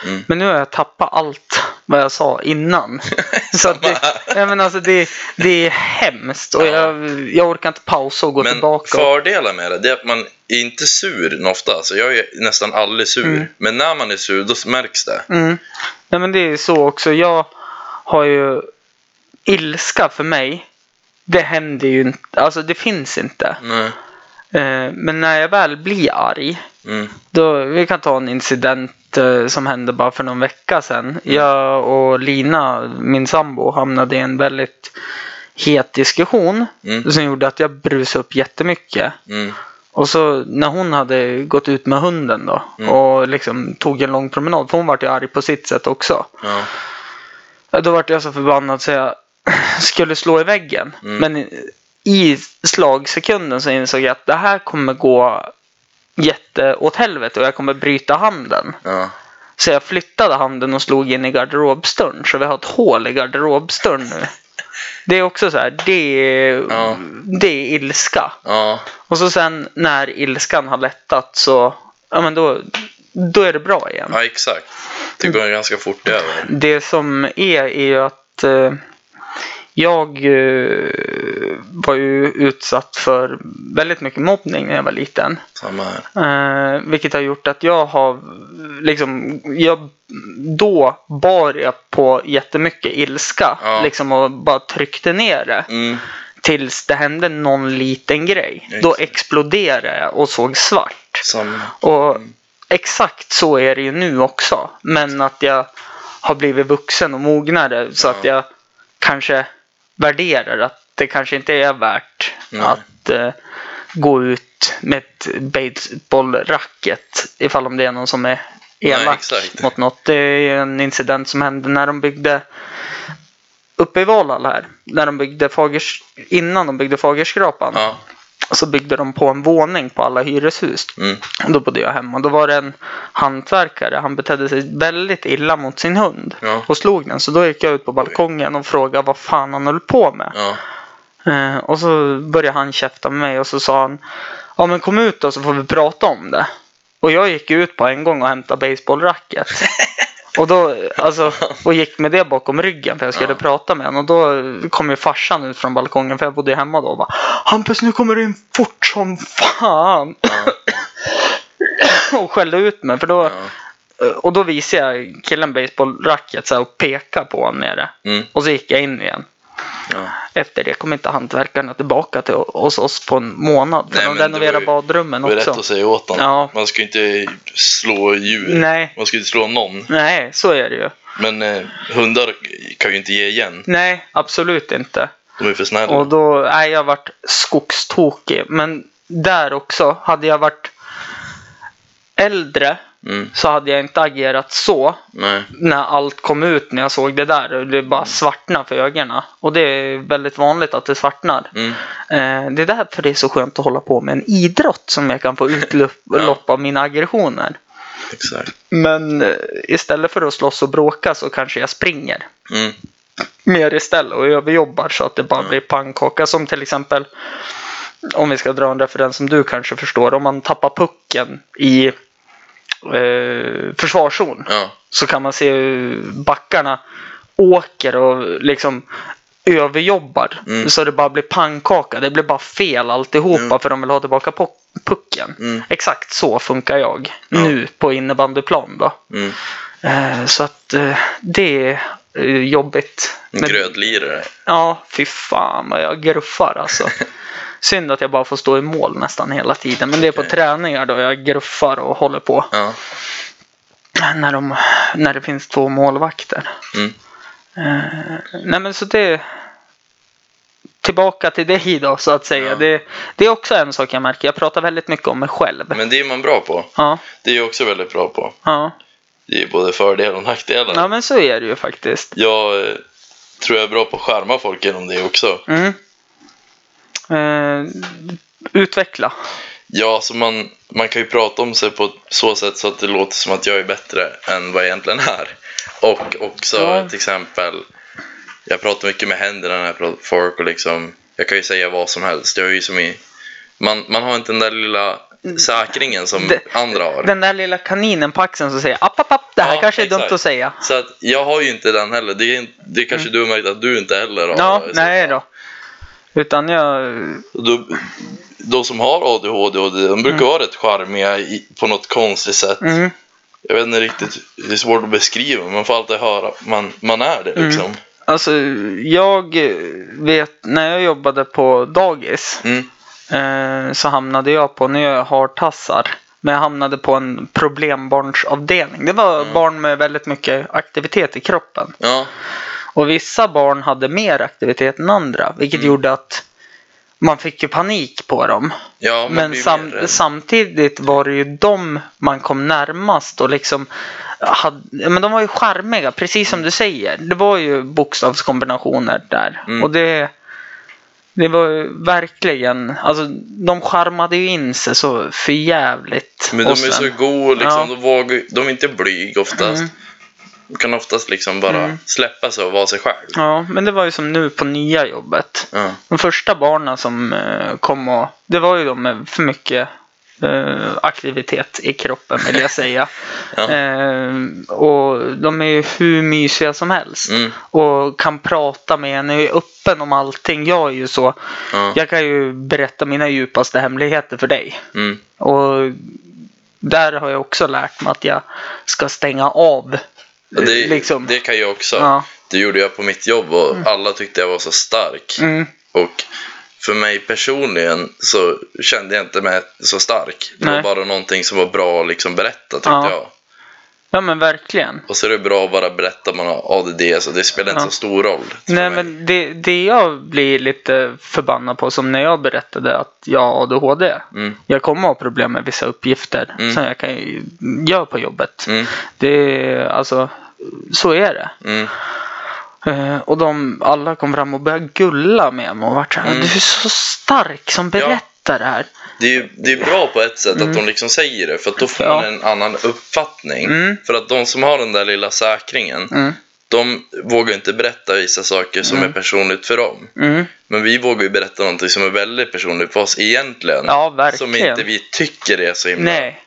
Speaker 2: Mm.
Speaker 1: Men nu har jag tappat allt vad jag sa innan. så det, ja, men alltså det, det är hemskt och
Speaker 2: Ja.
Speaker 1: jag, jag orkar inte pausa och gå
Speaker 2: Men
Speaker 1: tillbaka.
Speaker 2: fördelen med det, det är att man är inte sur ofta. Alltså jag är nästan aldrig sur.
Speaker 1: Mm.
Speaker 2: Men när man är sur, då märks det.
Speaker 1: Mm. Nej, men det är så också. Jag har ju ilska för mig. Det händer ju inte. Alltså det finns inte.
Speaker 2: Nej.
Speaker 1: Eh, Men när jag väl blir arg.
Speaker 2: Mm.
Speaker 1: Då, vi kan ta en incident eh, som hände bara för någon vecka sedan. Jag och Lina, min sambo, hamnade i en väldigt het diskussion.
Speaker 2: Mm.
Speaker 1: Som gjorde att jag brusade upp jättemycket.
Speaker 2: Mm.
Speaker 1: Och så när hon hade gått ut med hunden då.
Speaker 2: Mm.
Speaker 1: Och liksom tog en lång promenad. För hon vart ju arg på sitt sätt också.
Speaker 2: Ja,
Speaker 1: Då vart jag så förbannad så jag skulle slå i väggen.
Speaker 2: Mm.
Speaker 1: Men i- slagsekunden så insåg jag att det här kommer gå jätte åt helvete och jag kommer bryta handen.
Speaker 2: Ja.
Speaker 1: Så jag flyttade handen och slog in i garderobsdörren. Så vi har ett hål i garderobsdörren nu. Det är också så här, det är,
Speaker 2: Ja.
Speaker 1: det är ilska.
Speaker 2: Ja.
Speaker 1: Och så sen när ilskan har lättat så, ja men då, då är det bra igen.
Speaker 2: ja, exakt. Det går ganska fort över.
Speaker 1: Det som är, är ju att eh, jag eh, var ju utsatt för väldigt mycket mobbning när jag var liten.
Speaker 2: Samma här.
Speaker 1: Eh, vilket har gjort att jag har liksom, jag, då bar jag på jättemycket ilska.
Speaker 2: Ja.
Speaker 1: Liksom och bara tryckte ner det.
Speaker 2: Mm.
Speaker 1: Tills det hände någon liten grej. Då
Speaker 2: Exakt.
Speaker 1: exploderade jag och såg svart.
Speaker 2: Samma.
Speaker 1: Och exakt så är det ju nu också. Men att jag har blivit vuxen och mognare så att jag kanske värderar att det kanske inte är värt
Speaker 2: Nej.
Speaker 1: att eh, gå ut med ett baseballracket ifall om det är någon som är elak
Speaker 2: exakt.
Speaker 1: mot något. Det är en incident som hände när de byggde uppe i Valhall här. När de byggde Fagers, innan de byggde Fagerskrapan.
Speaker 2: Ja.
Speaker 1: Så byggde de på en våning på alla hyreshus.
Speaker 2: Mm.
Speaker 1: Och Då bodde jag hemma. Då var det en hantverkare. Han betedde sig väldigt illa mot sin hund.
Speaker 2: Ja.
Speaker 1: Och slog den. Så då gick jag ut på balkongen och frågade vad fan han höll på med.
Speaker 2: Ja.
Speaker 1: Eh, och så började han käfta med mig och så sa han Ja men kom ut då så får vi prata om det. Och jag gick ut på en gång och hämtade baseballracket. och då, alltså, och gick med det bakom ryggen för jag skulle
Speaker 2: Ja.
Speaker 1: prata med honom. Och då kom ju farsan ut från balkongen för jag bodde hemma då och bara Hampus nu kommer du in fort som fan.
Speaker 2: Ja.
Speaker 1: och skällde ut mig för då,
Speaker 2: Ja.
Speaker 1: och då visade jag killen baseballracket och pekade på honom med det.
Speaker 2: Mm.
Speaker 1: Och så gick jag in igen.
Speaker 2: Ja.
Speaker 1: Efter det kom inte hantverkarna tillbaka till hos oss på en månad. För
Speaker 2: Nej,
Speaker 1: de renoverade
Speaker 2: var ju-
Speaker 1: badrummen
Speaker 2: Det är rätt
Speaker 1: också.
Speaker 2: att säga åt honom.
Speaker 1: Ja.
Speaker 2: Man ska ju inte slå djur.
Speaker 1: Nej,
Speaker 2: Man ska ju inte slå någon.
Speaker 1: nej, så är det ju.
Speaker 2: Men eh, hundar kan ju inte ge igen.
Speaker 1: Nej, absolut inte.
Speaker 2: De är för snälla.
Speaker 1: Och då, nej, jag varit skogstokig. Men där också, hade jag varit äldre
Speaker 2: Mm.
Speaker 1: så hade jag inte agerat så.
Speaker 2: Nej.
Speaker 1: När allt kom ut när jag såg det där. Och det bara svartnade för ögonen. Och det är väldigt vanligt att det svartnar.
Speaker 2: Mm.
Speaker 1: Eh, det är därför det är så skönt att hålla på med en idrott som jag kan få utlopp
Speaker 2: Ja.
Speaker 1: av mina aggressioner.
Speaker 2: Exakt.
Speaker 1: Men eh, istället för att slåss och bråka så kanske jag springer
Speaker 2: Mm.
Speaker 1: mer istället och överjobbar så att det bara
Speaker 2: Mm.
Speaker 1: blir pannkaka. Som till exempel, om vi ska dra en referens som du kanske förstår, om man tappar pucken i eh, försvarszon
Speaker 2: Ja.
Speaker 1: så kan man se hur backarna åker och liksom överjobbar.
Speaker 2: Mm.
Speaker 1: Så det bara blir pannkaka. Det blir bara fel alltihopa
Speaker 2: Mm.
Speaker 1: för de vill ha tillbaka pu- pucken.
Speaker 2: Mm.
Speaker 1: Exakt så funkar jag
Speaker 2: Ja.
Speaker 1: nu på innebandyplan då.
Speaker 2: Mm.
Speaker 1: Eh, så att eh, det är eh, jobbigt. Men-
Speaker 2: grötlirare.
Speaker 1: Ja, fy fan vad jag gruffar alltså. Synd att jag bara får stå i mål nästan hela tiden. Men det är på
Speaker 2: Okej.
Speaker 1: träningar då jag gruffar och håller på.
Speaker 2: Ja.
Speaker 1: När, de, när det finns två målvakter.
Speaker 2: Mm.
Speaker 1: Eh, nej men så det... Tillbaka till dig då så att säga.
Speaker 2: Ja.
Speaker 1: Det, det är också en sak jag märker. Jag pratar väldigt mycket om mig själv.
Speaker 2: Men det är man bra på.
Speaker 1: Ja,
Speaker 2: Det är jag också väldigt bra på.
Speaker 1: ja.
Speaker 2: Det är både fördelar och nackdelar.
Speaker 1: ja men så är det ju faktiskt.
Speaker 2: Jag eh, tror jag är bra på att skärma folk genom det också.
Speaker 1: Mm. Eh, utveckla.
Speaker 2: Ja, så man, man kan ju prata om sig på så sätt så att det låter som att jag är bättre än vad jag egentligen är. Och också
Speaker 1: Ja.
Speaker 2: till exempel, jag pratar mycket med händerna när jag pratar folk och liksom, jag kan ju säga vad som helst. Jag är ju som i, man, man har inte den där lilla säkringen som
Speaker 1: Det-
Speaker 2: andra har.
Speaker 1: Den där lilla kaninen på axeln som säger app, app, app. Det här
Speaker 2: Ja,
Speaker 1: kanske är
Speaker 2: exakt.
Speaker 1: dumt att säga.
Speaker 2: Så att jag har ju inte den heller. Det, är, det kanske du har märkt att du inte heller har.
Speaker 1: Mm. Ja, nej då. Utan jag...
Speaker 2: Då, de som har ADHD, och de brukar vara rätt charmiga i, på något konstigt sätt.
Speaker 1: Mm,
Speaker 2: Jag vet inte riktigt, det är svårt att beskriva, men man får alltid höra att man, man är det
Speaker 1: Mm.
Speaker 2: liksom.
Speaker 1: alltså, jag vet när jag jobbade på dagis
Speaker 2: Mm.
Speaker 1: eh, så hamnade jag på, nu är jag hartassar, men jag hamnade på en problembarnsavdelning. Det var
Speaker 2: Mm.
Speaker 1: barn med väldigt mycket aktivitet i kroppen.
Speaker 2: Ja,
Speaker 1: Och vissa barn hade mer aktivitet än andra, vilket
Speaker 2: Mm.
Speaker 1: gjorde att man fick ju panik på dem.
Speaker 2: ja
Speaker 1: Men sam
Speaker 2: mer
Speaker 1: samtidigt var det ju de man kom närmast och liksom hade, men de var ju charmiga, precis som du säger. Det var ju bokstavskombinationer där.
Speaker 2: Mm.
Speaker 1: Och det, det var ju verkligen, alltså de charmade ju in sig så förjävligt.
Speaker 2: Men de är så
Speaker 1: sen-
Speaker 2: goda liksom,
Speaker 1: Ja.
Speaker 2: de, de är inte blyg oftast.
Speaker 1: Mm.
Speaker 2: Kan oftast liksom bara
Speaker 1: Mm.
Speaker 2: släppa sig och vara sig själv.
Speaker 1: Ja, men det var ju som nu på nya jobbet.
Speaker 2: Ja.
Speaker 1: De första barnen som eh, kom och, det var ju de med för mycket eh, aktivitet i kroppen vill jag säga.
Speaker 2: Ja.
Speaker 1: Eh, och de är ju hur mysiga som helst.
Speaker 2: Mm.
Speaker 1: Och kan prata med en, är öppen om allting. Jag är ju så.
Speaker 2: Ja.
Speaker 1: Jag kan ju berätta mina djupaste hemligheter för dig.
Speaker 2: Mm.
Speaker 1: Och där har jag också lärt mig att jag ska stänga av.
Speaker 2: Det,
Speaker 1: liksom.
Speaker 2: det kan jag också.
Speaker 1: Ja.
Speaker 2: Det gjorde jag på mitt jobb och alla tyckte jag var så stark.
Speaker 1: Mm.
Speaker 2: Och för mig personligen så kände jag inte mig så stark. Det
Speaker 1: Nej.
Speaker 2: var bara någonting som var bra att liksom berätta tyckte
Speaker 1: Ja.
Speaker 2: jag.
Speaker 1: Ja men verkligen.
Speaker 2: Och så är det bra att bara berätta att man har ADD så det spelar inte
Speaker 1: Ja.
Speaker 2: så stor roll.
Speaker 1: Nej
Speaker 2: mig.
Speaker 1: men det, det jag blir lite förbannad på som när jag berättade att jag har ADHD.
Speaker 2: Mm.
Speaker 1: Jag kommer ha problem med vissa uppgifter
Speaker 2: Mm.
Speaker 1: som jag kan göra på jobbet.
Speaker 2: Mm.
Speaker 1: Det är alltså, så är det.
Speaker 2: Mm.
Speaker 1: Eh, och de alla kom fram och började gulla med mig och vart så här,
Speaker 2: Mm.
Speaker 1: du är så stark som berättar det här.
Speaker 2: Det är ju det är bra på ett sätt att de liksom säger det för att då får
Speaker 1: Ja.
Speaker 2: man en annan uppfattning.
Speaker 1: Mm.
Speaker 2: För att de som har den där lilla säkringen,
Speaker 1: Mm.
Speaker 2: de vågar inte berätta vissa saker som
Speaker 1: Mm.
Speaker 2: är personligt för dem.
Speaker 1: Mm.
Speaker 2: Men vi vågar ju berätta någonting som är väldigt personligt för oss egentligen.
Speaker 1: Ja,
Speaker 2: som
Speaker 1: verkligen.
Speaker 2: inte vi tycker är så himla...
Speaker 1: Nej,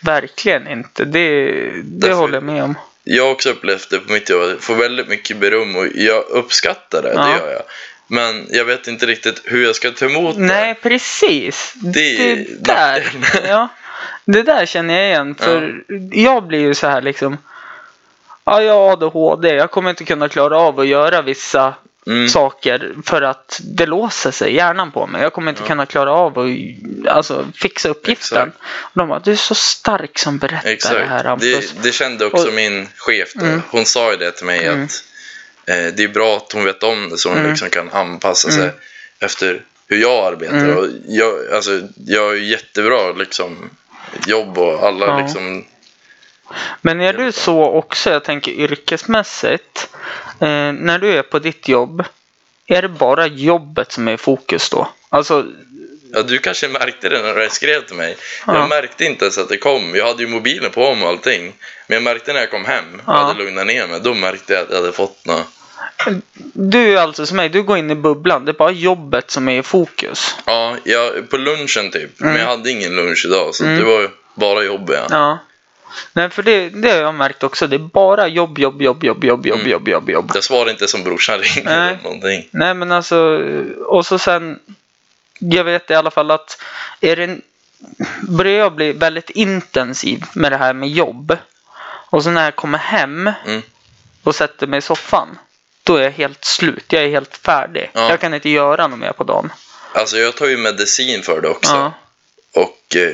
Speaker 1: verkligen inte. Det, det
Speaker 2: Därför-
Speaker 1: håller jag med om.
Speaker 2: Jag har också upplevt det på mitt jobb. Jag får väldigt mycket beröm och jag uppskattar det.
Speaker 1: Ja.
Speaker 2: Det gör jag. Men jag vet inte riktigt hur jag ska ta emot
Speaker 1: Nej, precis.
Speaker 2: Det
Speaker 1: det
Speaker 2: är
Speaker 1: där. Ja, det där känner jag igen. För jag blir ju så här liksom. Ja, jag har ADHD. Jag kommer inte kunna klara av att göra vissa
Speaker 2: det. Mm.
Speaker 1: saker för att det låser sig i hjärnan på mig. Jag kommer inte
Speaker 2: Ja.
Speaker 1: kunna klara av att alltså, fixa uppgiften.
Speaker 2: Exakt.
Speaker 1: Och de bara, du är så stark som berättar det här
Speaker 2: Exakt.
Speaker 1: Hampus.
Speaker 2: Det, det kände också
Speaker 1: Och-
Speaker 2: min chef då.
Speaker 1: Mm.
Speaker 2: Hon sa ju det till mig
Speaker 1: Mm.
Speaker 2: att eh, det är bra att hon vet om det så hon
Speaker 1: Mm.
Speaker 2: liksom kan anpassa sig
Speaker 1: Mm.
Speaker 2: efter hur jag arbetar.
Speaker 1: Mm.
Speaker 2: Och jag, alltså, jag har ju jättebra liksom, jobb och alla
Speaker 1: Ja.
Speaker 2: liksom...
Speaker 1: Men är du så också, jag tänker yrkesmässigt, eh, när du är på ditt jobb, är det bara jobbet som är i fokus då? Alltså,
Speaker 2: Ja, du kanske märkte det när du skrev till mig.
Speaker 1: Ja.
Speaker 2: Jag märkte inte ens att det kom. Jag hade ju mobilen på mig och allting. Men jag märkte när jag kom hem och
Speaker 1: Ja.
Speaker 2: hade lugnat ner mig. Då märkte jag att jag hade fått något.
Speaker 1: Du är alltså som mig, du går in i bubblan. Det är bara jobbet som är i fokus.
Speaker 2: Ja, jag, på lunchen typ.
Speaker 1: Mm.
Speaker 2: Men jag hade ingen lunch idag. Så
Speaker 1: Mm.
Speaker 2: det var bara jobb ja.
Speaker 1: Ja. Nej, för det, det har jag märkt också. Det är bara jobb, jobb, jobb, jobb, jobb, jobb,
Speaker 2: Mm.
Speaker 1: jobb, jobb, jobb.
Speaker 2: Jag svarade inte som brorsan ringde
Speaker 1: Nej.
Speaker 2: eller någonting.
Speaker 1: Nej, men alltså, och så sen, jag vet i alla fall att är det, börjar jag bli väldigt intensiv med det här med jobb. Och så när jag kommer hem
Speaker 2: Mm.
Speaker 1: och sätter mig i soffan, då är jag helt slut. Jag är helt färdig.
Speaker 2: Ja.
Speaker 1: Jag kan inte göra något mer på dagen.
Speaker 2: Alltså jag tar ju medicin för det också.
Speaker 1: Ja.
Speaker 2: Och eh,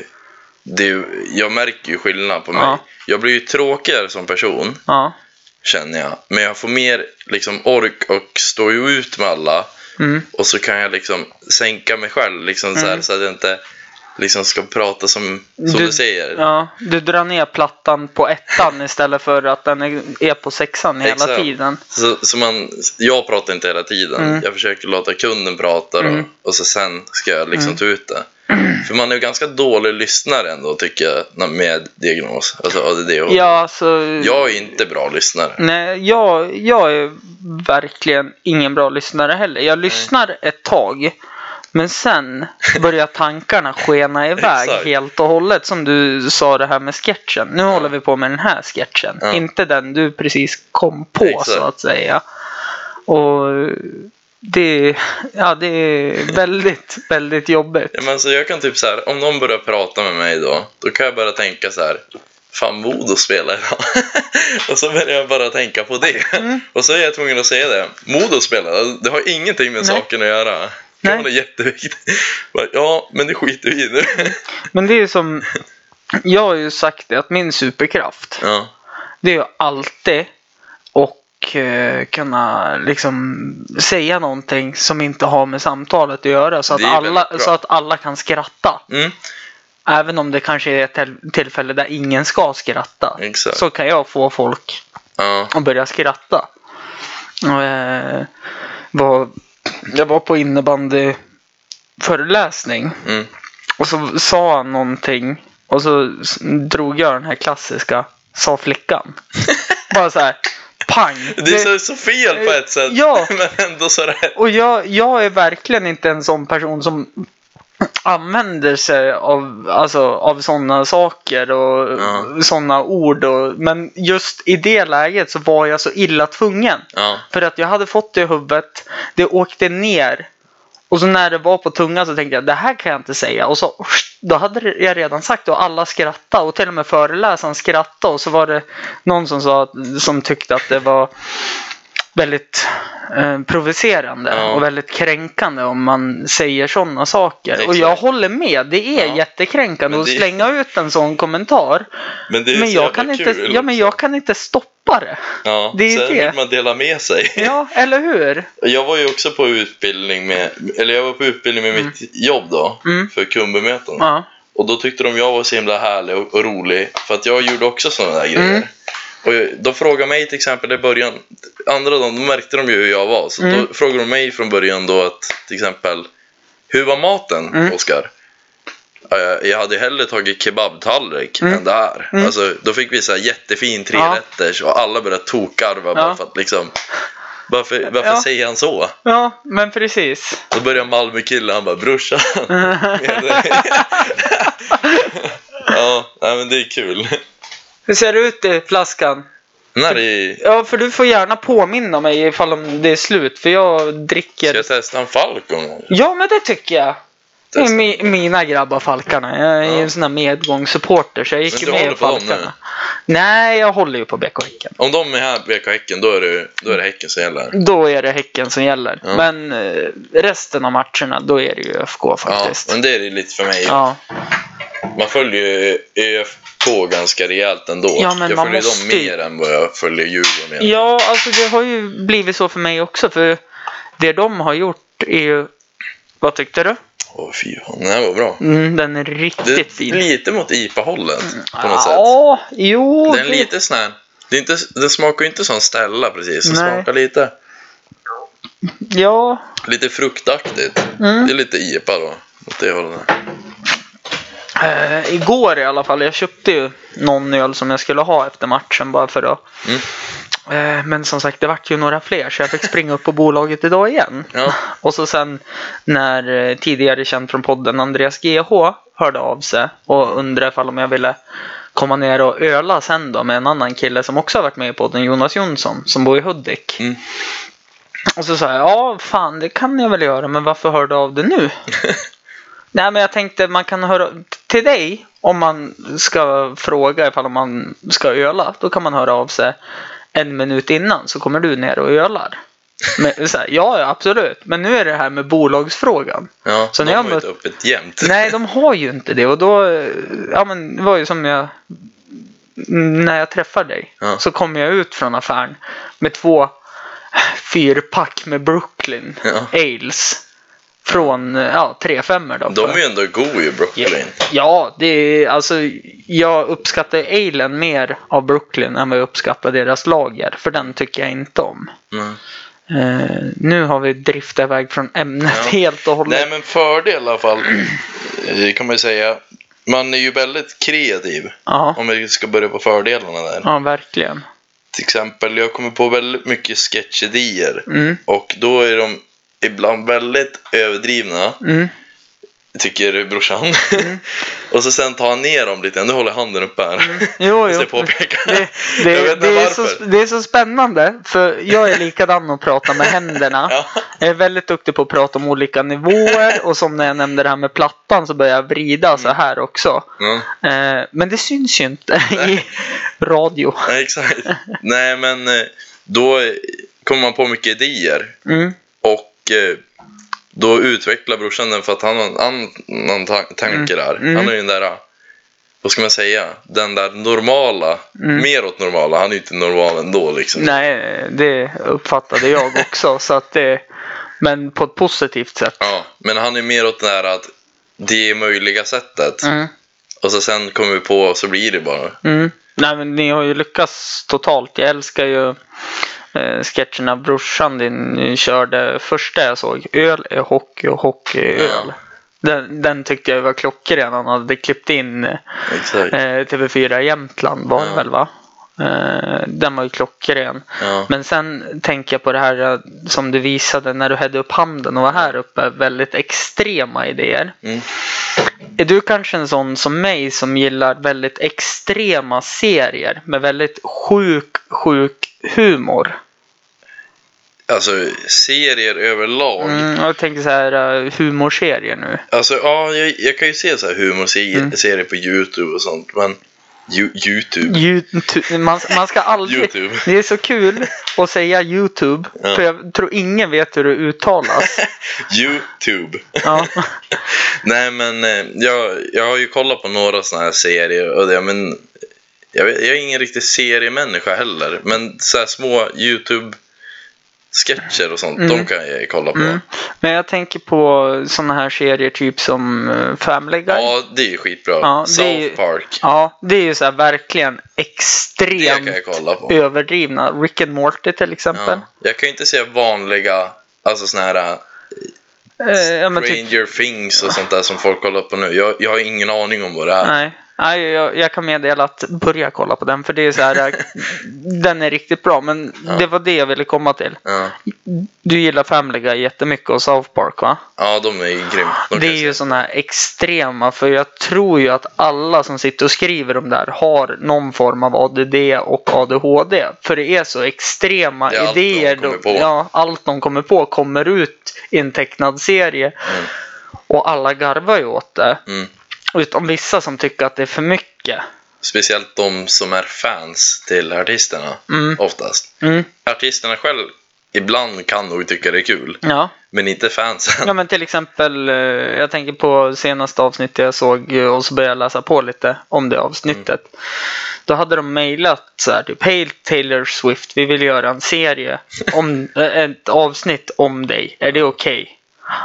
Speaker 2: det, jag märker ju skillnad på mig.
Speaker 1: Ja.
Speaker 2: Jag blir ju tråkigare som person.
Speaker 1: Ja.
Speaker 2: känner jag. Men jag får mer liksom ork och stå ut med alla.
Speaker 1: Mm.
Speaker 2: Och så kan jag liksom sänka mig själv liksom så, här,
Speaker 1: Mm.
Speaker 2: så att jag inte liksom ska prata som, som du, säger.
Speaker 1: Ja, du drar ner plattan på ettan istället för att den är, på sexan hela
Speaker 2: Exakt.
Speaker 1: tiden.
Speaker 2: Så, så man, jag pratar inte hela tiden.
Speaker 1: Mm.
Speaker 2: Jag försöker låta kunden prata då,
Speaker 1: Mm.
Speaker 2: och så sen ska jag liksom
Speaker 1: Mm.
Speaker 2: ta ut det. För man är ju ganska dålig lyssnare ändå tycker jag med diagnos. Alltså ADD. Och
Speaker 1: Ja, alltså...
Speaker 2: Jag är inte bra lyssnare.
Speaker 1: Nej, jag, jag är verkligen ingen bra lyssnare heller. Jag lyssnar ett tag. Men sen börjar tankarna skena iväg helt och hållet. Som du sa det här med sketchen. Nu håller vi på med den här sketchen.
Speaker 2: Ja.
Speaker 1: Inte den du precis kom på
Speaker 2: Exakt.
Speaker 1: så att säga. Och det, ja, det är väldigt, väldigt jobbigt.
Speaker 2: Ja, men så jag kan typ så här, om någon börjar prata med mig då, då kan jag börja tänka så här. Fan, Modo spelar idag. och så börjar jag bara tänka på det.
Speaker 1: Mm.
Speaker 2: Och så är jag tvungen att säga det. Modo spelar, det har ingenting med
Speaker 1: Nej.
Speaker 2: saken att göra.
Speaker 1: Nej.
Speaker 2: var något jätteviktigt. Ja, men det skiter vi i nu.
Speaker 1: Men det är som, jag har ju sagt det att min superkraft
Speaker 2: ja.
Speaker 1: Det är ju alltid och eh, kunna liksom säga någonting som inte har med samtalet att göra så att, alla, så att alla kan skratta.
Speaker 2: Mm,
Speaker 1: Även om det kanske är ett till- tillfälle där ingen ska skratta.
Speaker 2: exakt.
Speaker 1: Så kan jag få folk
Speaker 2: Ja.
Speaker 1: att börja skratta. Och, eh, jag var på innebandyföreläsning
Speaker 2: Mm.
Speaker 1: och så sa han någonting och så drog jag den här klassiska sa flickan. Bara så här, pang.
Speaker 2: Det är så, så fel på ett sätt,
Speaker 1: Ja.
Speaker 2: men ändå så rätt.
Speaker 1: Och jag, jag är verkligen inte en sån person som använder sig av, alltså, av sådana saker och
Speaker 2: Ja.
Speaker 1: sådana ord. Och, men just i det läget så var jag så illa tvungen.
Speaker 2: Ja.
Speaker 1: För att jag hade fått det i huvudet, det åkte ner. Och så när det var på tungan så tänkte jag det här kan jag inte säga. Och så då hade jag redan sagt och alla skrattade och till och med föreläsaren skrattade. Och så var det någon som, sa, som tyckte att det var väldigt eh, provocerande
Speaker 2: Ja.
Speaker 1: och väldigt kränkande om man säger sådana saker. Och
Speaker 2: Exakt.
Speaker 1: jag håller med, det är
Speaker 2: Ja.
Speaker 1: jättekränkande
Speaker 2: Men
Speaker 1: att
Speaker 2: det-
Speaker 1: slänga ut en sån kommentar.
Speaker 2: Men det
Speaker 1: Men jag, kan inte, ja, men jag kan inte stoppa det.
Speaker 2: Ja,
Speaker 1: det är
Speaker 2: sen
Speaker 1: det.
Speaker 2: vill man dela med sig.
Speaker 1: Ja, eller hur?
Speaker 2: Jag var ju också på utbildning med, eller jag var på utbildning med mitt jobb då,
Speaker 1: Mm.
Speaker 2: för kundbemötande.
Speaker 1: Ja.
Speaker 2: Och då tyckte de jag var så himla härlig och, och rolig, för att jag gjorde också sådana där grejer.
Speaker 1: Mm.
Speaker 2: Och de frågade mig till exempel i början, andra dagen, då märkte de ju hur jag var. Så
Speaker 1: Mm.
Speaker 2: då frågade de mig från början då att till exempel, hur var maten
Speaker 1: Mm.
Speaker 2: Oskar? Ja, Jag, hade hellre tagit kebabtallrik
Speaker 1: Mm.
Speaker 2: än det här.
Speaker 1: Mm.
Speaker 2: Alltså, då fick vi så här jättefin
Speaker 1: Ja.
Speaker 2: trerätters och alla började tokarva bara
Speaker 1: Ja.
Speaker 2: för att liksom varför, varför
Speaker 1: Ja.
Speaker 2: säger han så?
Speaker 1: Ja, men precis.
Speaker 2: Då börjar Malmö-killen, han bara brorsan. ja, nej, men det är kul.
Speaker 1: Hur ser det ut i flaskan?
Speaker 2: När det är,
Speaker 1: Ja, för du får gärna påminna mig ifall om det är slut, för jag
Speaker 2: ska
Speaker 1: dricker...
Speaker 2: jag testa en Falcon?
Speaker 1: Ja, men det tycker jag. Det är mi, mina grabbar Falkarna. Jag är
Speaker 2: Ja.
Speaker 1: en sån här medgångssupporter, så jag gick ju med i Falkarna. Nej, jag håller ju på BK Häcken.
Speaker 2: Om de är här BK Häcken, då är det, då är det Häcken som gäller.
Speaker 1: Då är det Häcken som gäller.
Speaker 2: Ja.
Speaker 1: Men eh, resten av matcherna, då är det ju ÖFK
Speaker 2: Ja,
Speaker 1: faktiskt.
Speaker 2: men det är det lite för mig.
Speaker 1: Ja.
Speaker 2: Man följer ju ÖFK ganska rejält ändå.
Speaker 1: Ja, men
Speaker 2: jag
Speaker 1: man
Speaker 2: följer
Speaker 1: måste
Speaker 2: dem
Speaker 1: ju-
Speaker 2: mer än vad jag följer Djurgården. egentligen.
Speaker 1: Ja, alltså det har ju blivit så för mig också. För det de har gjort är ju... Vad tyckte du?
Speaker 2: Åh fy fan, den här var bra.
Speaker 1: Mm, den är
Speaker 2: Det
Speaker 1: riktigt
Speaker 2: är
Speaker 1: fin.
Speaker 2: lite mot IPA-hållet på något sätt.
Speaker 1: Ja, jo.
Speaker 2: Den är
Speaker 1: det-
Speaker 2: lite sån här, det inte, den smakar ju inte som Stella precis. Den smakar lite,
Speaker 1: Ja,
Speaker 2: lite fruktaktigt.
Speaker 1: Mm.
Speaker 2: Det är lite IPA då. åt det hållet.
Speaker 1: Eh, igår i alla fall, jag köpte ju någon öl som jag skulle ha efter matchen bara för att
Speaker 2: Mm.
Speaker 1: Eh, Men som sagt, det vart ju några fler så jag fick springa upp på bolaget idag igen.
Speaker 2: Ja.
Speaker 1: Och så sen när eh, tidigare känd från podden Andreas GH hörde av sig och undrade ifall om jag ville komma ner och öla sen då med en annan kille som också har varit med i podden, Jonas Jonsson, som bor i Hudik.
Speaker 2: Mm.
Speaker 1: Och så sa jag, ja fan det kan jag väl göra, men varför hör du av dig nu? Nej men jag tänkte man kan höra till dig om man ska fråga ifall man ska öla. Då kan man höra av sig en minut innan så kommer du ner och ölar. Men, så här, ja, absolut. Men nu är det här med bolagsfrågan.
Speaker 2: Ja,
Speaker 1: Så
Speaker 2: de har ju inte öppet jämt.
Speaker 1: Nej, de har ju inte det. Och då, ja men det var ju som jag, när jag träffade dig.
Speaker 2: Ja.
Speaker 1: Så kom jag ut från affären med två fyrpack med Brooklyn
Speaker 2: Ja.
Speaker 1: Ales. Från, ja, 3-5 då.
Speaker 2: De är ju ändå god ju, Brooklyn.
Speaker 1: Ja, det är alltså jag uppskattar Alen mer av Brooklyn än vad jag uppskattar deras lager. För den tycker jag inte om.
Speaker 2: Mm.
Speaker 1: Eh, nu har vi driftat iväg från ämnet
Speaker 2: Ja.
Speaker 1: helt och hållet.
Speaker 2: Nej, men fördel i alla fall, eh, kan man ju säga. Man är ju väldigt kreativ.
Speaker 1: Ja,
Speaker 2: Om vi ska börja på fördelarna där.
Speaker 1: ja, verkligen.
Speaker 2: Till exempel, jag kommer på väldigt mycket sketchidéer.
Speaker 1: Mm,
Speaker 2: Och då är de ibland väldigt överdrivna,
Speaker 1: mm.
Speaker 2: tycker brorsan. och så sen tar han ner dem lite. Nu håller jag handen upp här.
Speaker 1: Jo,
Speaker 2: Måste
Speaker 1: jo.
Speaker 2: påpeka.
Speaker 1: Det, är så, det är så spännande, för jag är likadan att prata med händerna.
Speaker 2: Ja.
Speaker 1: Jag är väldigt duktig på att prata om olika nivåer och som när jag nämnde det här med plattan så börjar jag vrida så här också.
Speaker 2: Ja.
Speaker 1: Eh, men det syns ju inte i radio.
Speaker 2: Nej, exakt. Nej, men eh, då kommer man på mycket idéer.
Speaker 1: Mm,
Speaker 2: Och eh, då utvecklar brorsan den för att han har en annan ta- tanke där.
Speaker 1: Mm.
Speaker 2: Han är ju den där, vad ska man säga, den där normala, mer åt normala. Han är ju inte normal ändå liksom.
Speaker 1: Mm. nej, det uppfattade jag också. så att det, men på ett positivt sätt.
Speaker 2: Ja, men han är mer åt det där att det är möjliga sättet.
Speaker 1: Mm,
Speaker 2: Och så sen kommer vi på så blir det bara.
Speaker 1: mm. Nej, men ni har ju lyckats totalt. Jag älskar ju eh, sketchen av brorsan din körde första jag såg. Öl är hockey och hockey är öl.
Speaker 2: Ja.
Speaker 1: Den, den tyckte jag var klockren. Han hade klippt in eh,
Speaker 2: Exakt.
Speaker 1: TV4 Jämtland var
Speaker 2: Ja.
Speaker 1: väl va? Eh, den var ju klockren.
Speaker 2: Ja.
Speaker 1: Men sen tänker jag på det här eh, som du visade när du hade upp handen och var här uppe. Väldigt extrema idéer.
Speaker 2: Mm.
Speaker 1: Är du kanske en sån som mig som gillar väldigt extrema serier med väldigt sjuk, sjuk humor?
Speaker 2: Alltså serier överlag.
Speaker 1: Mm, jag tänker så här uh, humorserier nu.
Speaker 2: Alltså ja, jag, jag kan ju se så här humorserier
Speaker 1: Mm.
Speaker 2: på YouTube och sånt. Men YouTube.
Speaker 1: YouTube, man, man ska aldrig...
Speaker 2: YouTube.
Speaker 1: Det är så kul att säga YouTube.
Speaker 2: Ja.
Speaker 1: För jag tror ingen vet hur det uttalas.
Speaker 2: YouTube.
Speaker 1: Ja.
Speaker 2: Nej men eh, jag, jag har ju kollat på några sådana här serier och det, men jag, jag är ingen riktig seriemänniska heller. Men så små YouTube sketcher och sånt, de kan jag kolla på.
Speaker 1: Mm. Men jag tänker på sådana här serier typ som eh, Family Guy.
Speaker 2: Ja, det är ju skitbra.
Speaker 1: Ja, är ju-
Speaker 2: South Park,
Speaker 1: Ja, det är ju så här verkligen extremt överdrivna. Rick and Morty till exempel.
Speaker 2: Ja. Jag kan ju inte se vanliga, alltså såna här
Speaker 1: Eh, ja, men typ,
Speaker 2: Stranger Things och sånt där som folk kollar på nu. Jag, jag har ingen aning om vad det är.
Speaker 1: nej, nej jag, jag kan meddela att börja kolla på den för det är så här. den är riktigt bra men det var det jag ville komma till.
Speaker 2: Ja.
Speaker 1: Du gillar Family Guy jättemycket och South Park va?
Speaker 2: ja, de är ju grymma. De
Speaker 1: Det är ju sådana här extrema, för jag tror ju att alla som sitter och skriver om det här har någon form av ADD och ADHD. För det är så extrema
Speaker 2: Det är allt
Speaker 1: idéer.
Speaker 2: de kommer på.
Speaker 1: Ja, allt de kommer på kommer ut i en tecknad serie.
Speaker 2: Mm.
Speaker 1: Och alla garvar ju åt det.
Speaker 2: Mm.
Speaker 1: Utom vissa som tycker att det är för mycket.
Speaker 2: Speciellt de som är fans till artisterna,
Speaker 1: Mm.
Speaker 2: oftast.
Speaker 1: Mm,
Speaker 2: Artisterna själv, ibland kan nog tycka det är kul,
Speaker 1: ja.
Speaker 2: men inte fansen.
Speaker 1: ja, men till exempel, eh, jag tänker på senaste avsnittet jag såg eh, och så började jag läsa på lite om det avsnittet. Då hade de mejlat så här typ Hej Taylor Swift, vi vill göra en serie, om, eh, ett avsnitt om dig. Är det okej?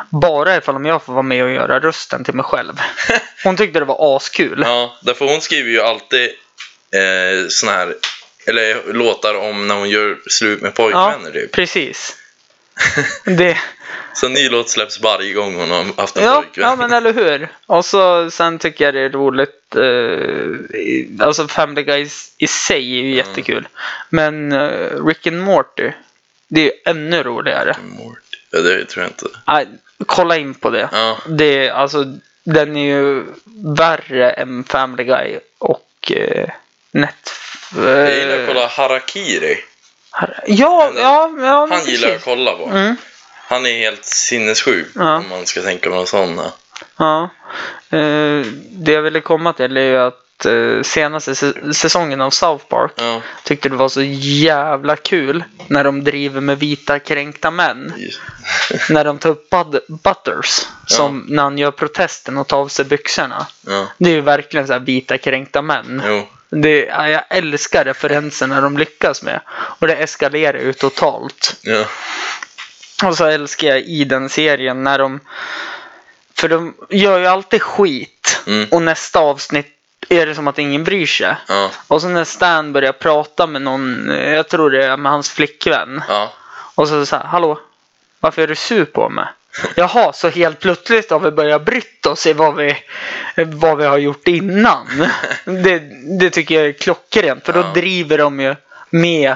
Speaker 1: Bara ifall om jag får vara med och göra rösten till mig själv. Hon tyckte det var askul.
Speaker 2: Ja, därför hon skriver ju alltid eh, såna här, eller låtar om när hon gör slut med
Speaker 1: Ja,
Speaker 2: pojkvänner typ.
Speaker 1: precis. Det,
Speaker 2: Så en ny låt släpps varje gång hon har haft en
Speaker 1: ja,
Speaker 2: pojkvän.
Speaker 1: ja, men eller hur. Och så sen tycker jag det är roligt. Eh, alltså Family Guy i, sig är ju jättekul. Men eh, Rick and Morty. Det är ju ännu roligare.
Speaker 2: Morty. Ja, det tror jag inte.
Speaker 1: Nej, kolla in på det.
Speaker 2: Ja,
Speaker 1: det är, alltså, den är ju värre än Family Guy och eh, Net...
Speaker 2: jag gillar att kolla Harakiri.
Speaker 1: Ja, ja, ja men
Speaker 2: Han gillar jag att kolla på.
Speaker 1: Mm,
Speaker 2: Han är helt sinnessjuk
Speaker 1: Ja.
Speaker 2: om man ska tänka på någon sån.
Speaker 1: ja. Eh, det jag ville komma till är ju att eh, senaste sä- säsongen av South Park
Speaker 2: Ja,
Speaker 1: tyckte det var så jävla kul när de driver med vita kränkta män. När de tar upp Bud- Butters, som när han gör protesten och tar av sig byxorna.
Speaker 2: ja.
Speaker 1: Det är ju verkligen så här vita kränkta män.
Speaker 2: Jo.
Speaker 1: Det, ja, jag älskar referenserna de lyckas med. Och det eskalerar ju totalt.
Speaker 2: Ja.
Speaker 1: Och så älskar jag i den serien när de... För de gör ju alltid skit.
Speaker 2: Mm.
Speaker 1: Och nästa avsnitt är det som att ingen bryr sig.
Speaker 2: Ja.
Speaker 1: Och så när Stan börjar prata med någon, jag tror det är med hans flickvän.
Speaker 2: Ja.
Speaker 1: Och så så här, hallå? Varför är du sur på mig? Jaha, så helt plötsligt har vi börjat brytt oss i vad vi, vad vi har gjort innan. Det, det tycker jag är klockrent, för då
Speaker 2: Ja.
Speaker 1: driver de ju med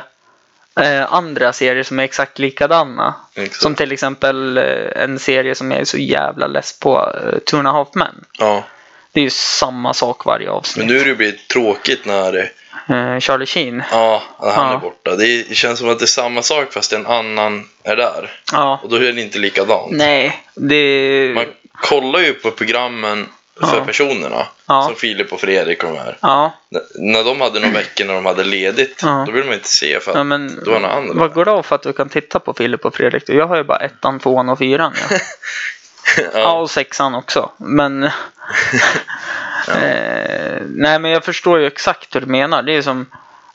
Speaker 1: eh, andra serier som är exakt likadana.
Speaker 2: Exakt.
Speaker 1: Som till exempel eh, en serie som jag är så jävla less på, eh, Two and a half men.
Speaker 2: ja.
Speaker 1: Det är ju samma sak varje
Speaker 2: Men
Speaker 1: avsnitt.
Speaker 2: nu har det blivit tråkigt när
Speaker 1: Eh, Charlie Sheen.
Speaker 2: ja, när han
Speaker 1: Ja.
Speaker 2: är borta. Det, är, känns som att det är samma sak fast en annan är där.
Speaker 1: Ja.
Speaker 2: Och då är det inte likadant.
Speaker 1: Nej, det...
Speaker 2: Man kollar ju på programmen för
Speaker 1: Ja.
Speaker 2: personerna.
Speaker 1: Ja.
Speaker 2: Som Filip och Fredrik och de här.
Speaker 1: Ja.
Speaker 2: När de hade några veckor när de hade ledigt, då vill man inte se för att
Speaker 1: Ja, men,
Speaker 2: då var några andra.
Speaker 1: Vad av för att du kan titta på Filip och Fredrik? Jag har ju bara ettan, tvåan och fyran. Ja, ja
Speaker 2: ja.
Speaker 1: och sexan också. Men... eh, nej, men jag förstår ju exakt hur du menar. Det är som...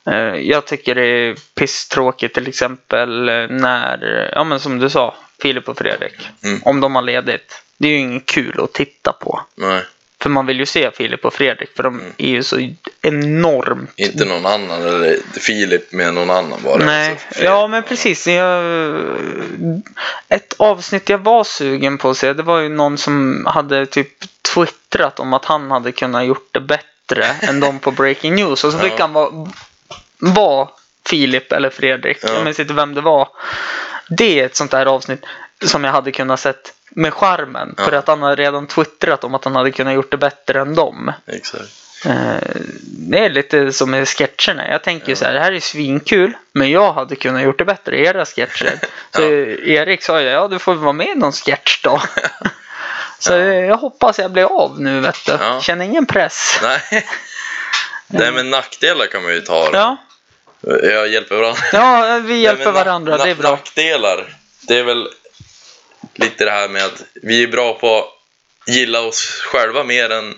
Speaker 1: Eh, jag tycker det är pisstråkigt till exempel när, ja men som du sa, Filip och Fredrik.
Speaker 2: Mm.
Speaker 1: Om de har ledigt. Det är ju inget kul att titta på.
Speaker 2: Nej,
Speaker 1: För man vill ju se Filip och Fredrik för de
Speaker 2: Mm.
Speaker 1: är ju så enormt
Speaker 2: inte någon annan. Eller Filip med någon annan bara.
Speaker 1: Nej,
Speaker 2: Alltså,
Speaker 1: ja men precis. Jag, ett avsnitt jag var sugen på att se, det var ju någon som hade typ twittrat om att han hade kunnat gjort det bättre än de på Breaking News. Och så fick
Speaker 2: Ja.
Speaker 1: han vara, vara Filip eller Fredrik.
Speaker 2: Ja.
Speaker 1: Jag minns inte vem det var. Det är ett sånt där avsnitt som jag hade kunnat sett med skärmen.
Speaker 2: Ja.
Speaker 1: För att han hade redan twittrat om att han hade kunnat gjort det bättre än dem.
Speaker 2: Exakt.
Speaker 1: Eh, Det är lite som med sketcherna. Jag tänker ju så här, det här är svinkul, men jag hade kunnat gjort det bättre i era sketcher. Så
Speaker 2: Ja.
Speaker 1: Erik sa ju, ja du får vara med i någon sketch då. Så jag hoppas jag blir av nu vet du.
Speaker 2: Ja.
Speaker 1: Känner ingen press.
Speaker 2: Nej. Nej, men nackdelar kan man ju ta.
Speaker 1: Ja,
Speaker 2: Jag hjälper varandra.
Speaker 1: ja vi hjälper varandra, det är bra.
Speaker 2: Nackdelar, det är väl lite det här med att vi är bra på att gilla oss själva mer än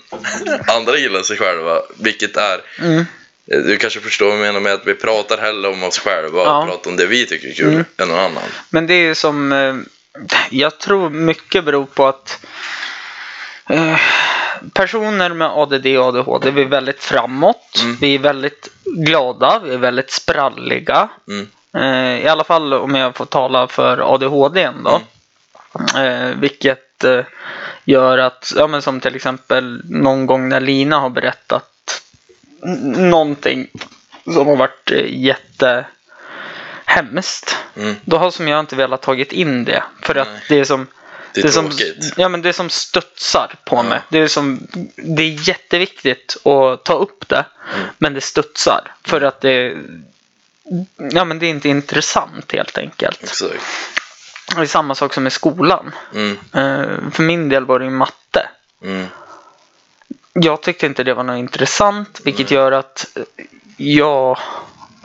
Speaker 2: andra gillar sig själva. Vilket är,
Speaker 1: Mm.
Speaker 2: du kanske förstår vad jag menar med att vi pratar hellre om oss själva och
Speaker 1: Ja.
Speaker 2: pratar om det vi tycker är kul
Speaker 1: Mm.
Speaker 2: än någon annan.
Speaker 1: Men det är ju som, eh, jag tror mycket beror på att eh, personer med ADD och ADHD, vi är väldigt framåt.
Speaker 2: Mm.
Speaker 1: Vi är väldigt glada, vi är väldigt spralliga.
Speaker 2: Mm.
Speaker 1: Eh, I alla fall om jag får tala för ADHD då. Eh, vilket eh, gör att, ja men som till exempel någon gång när Lina har berättat någonting som har varit eh, jättehemskt.
Speaker 2: Mm.
Speaker 1: Då har som jag inte velat tagit in det. För att
Speaker 2: Nej.
Speaker 1: det är som
Speaker 2: Det är
Speaker 1: som,
Speaker 2: tråkigt.
Speaker 1: ja, men det är som studsar på
Speaker 2: Ja.
Speaker 1: mig. Det är, som, det är jätteviktigt att ta upp det.
Speaker 2: Mm.
Speaker 1: Men det studsar. För att det, ja, men det är inte intressant helt enkelt.
Speaker 2: Exakt.
Speaker 1: Det är samma sak som i skolan.
Speaker 2: Mm.
Speaker 1: Eh, för min del var det ju matte.
Speaker 2: Mm.
Speaker 1: Jag tyckte inte det var något intressant. Vilket gör att eh, jag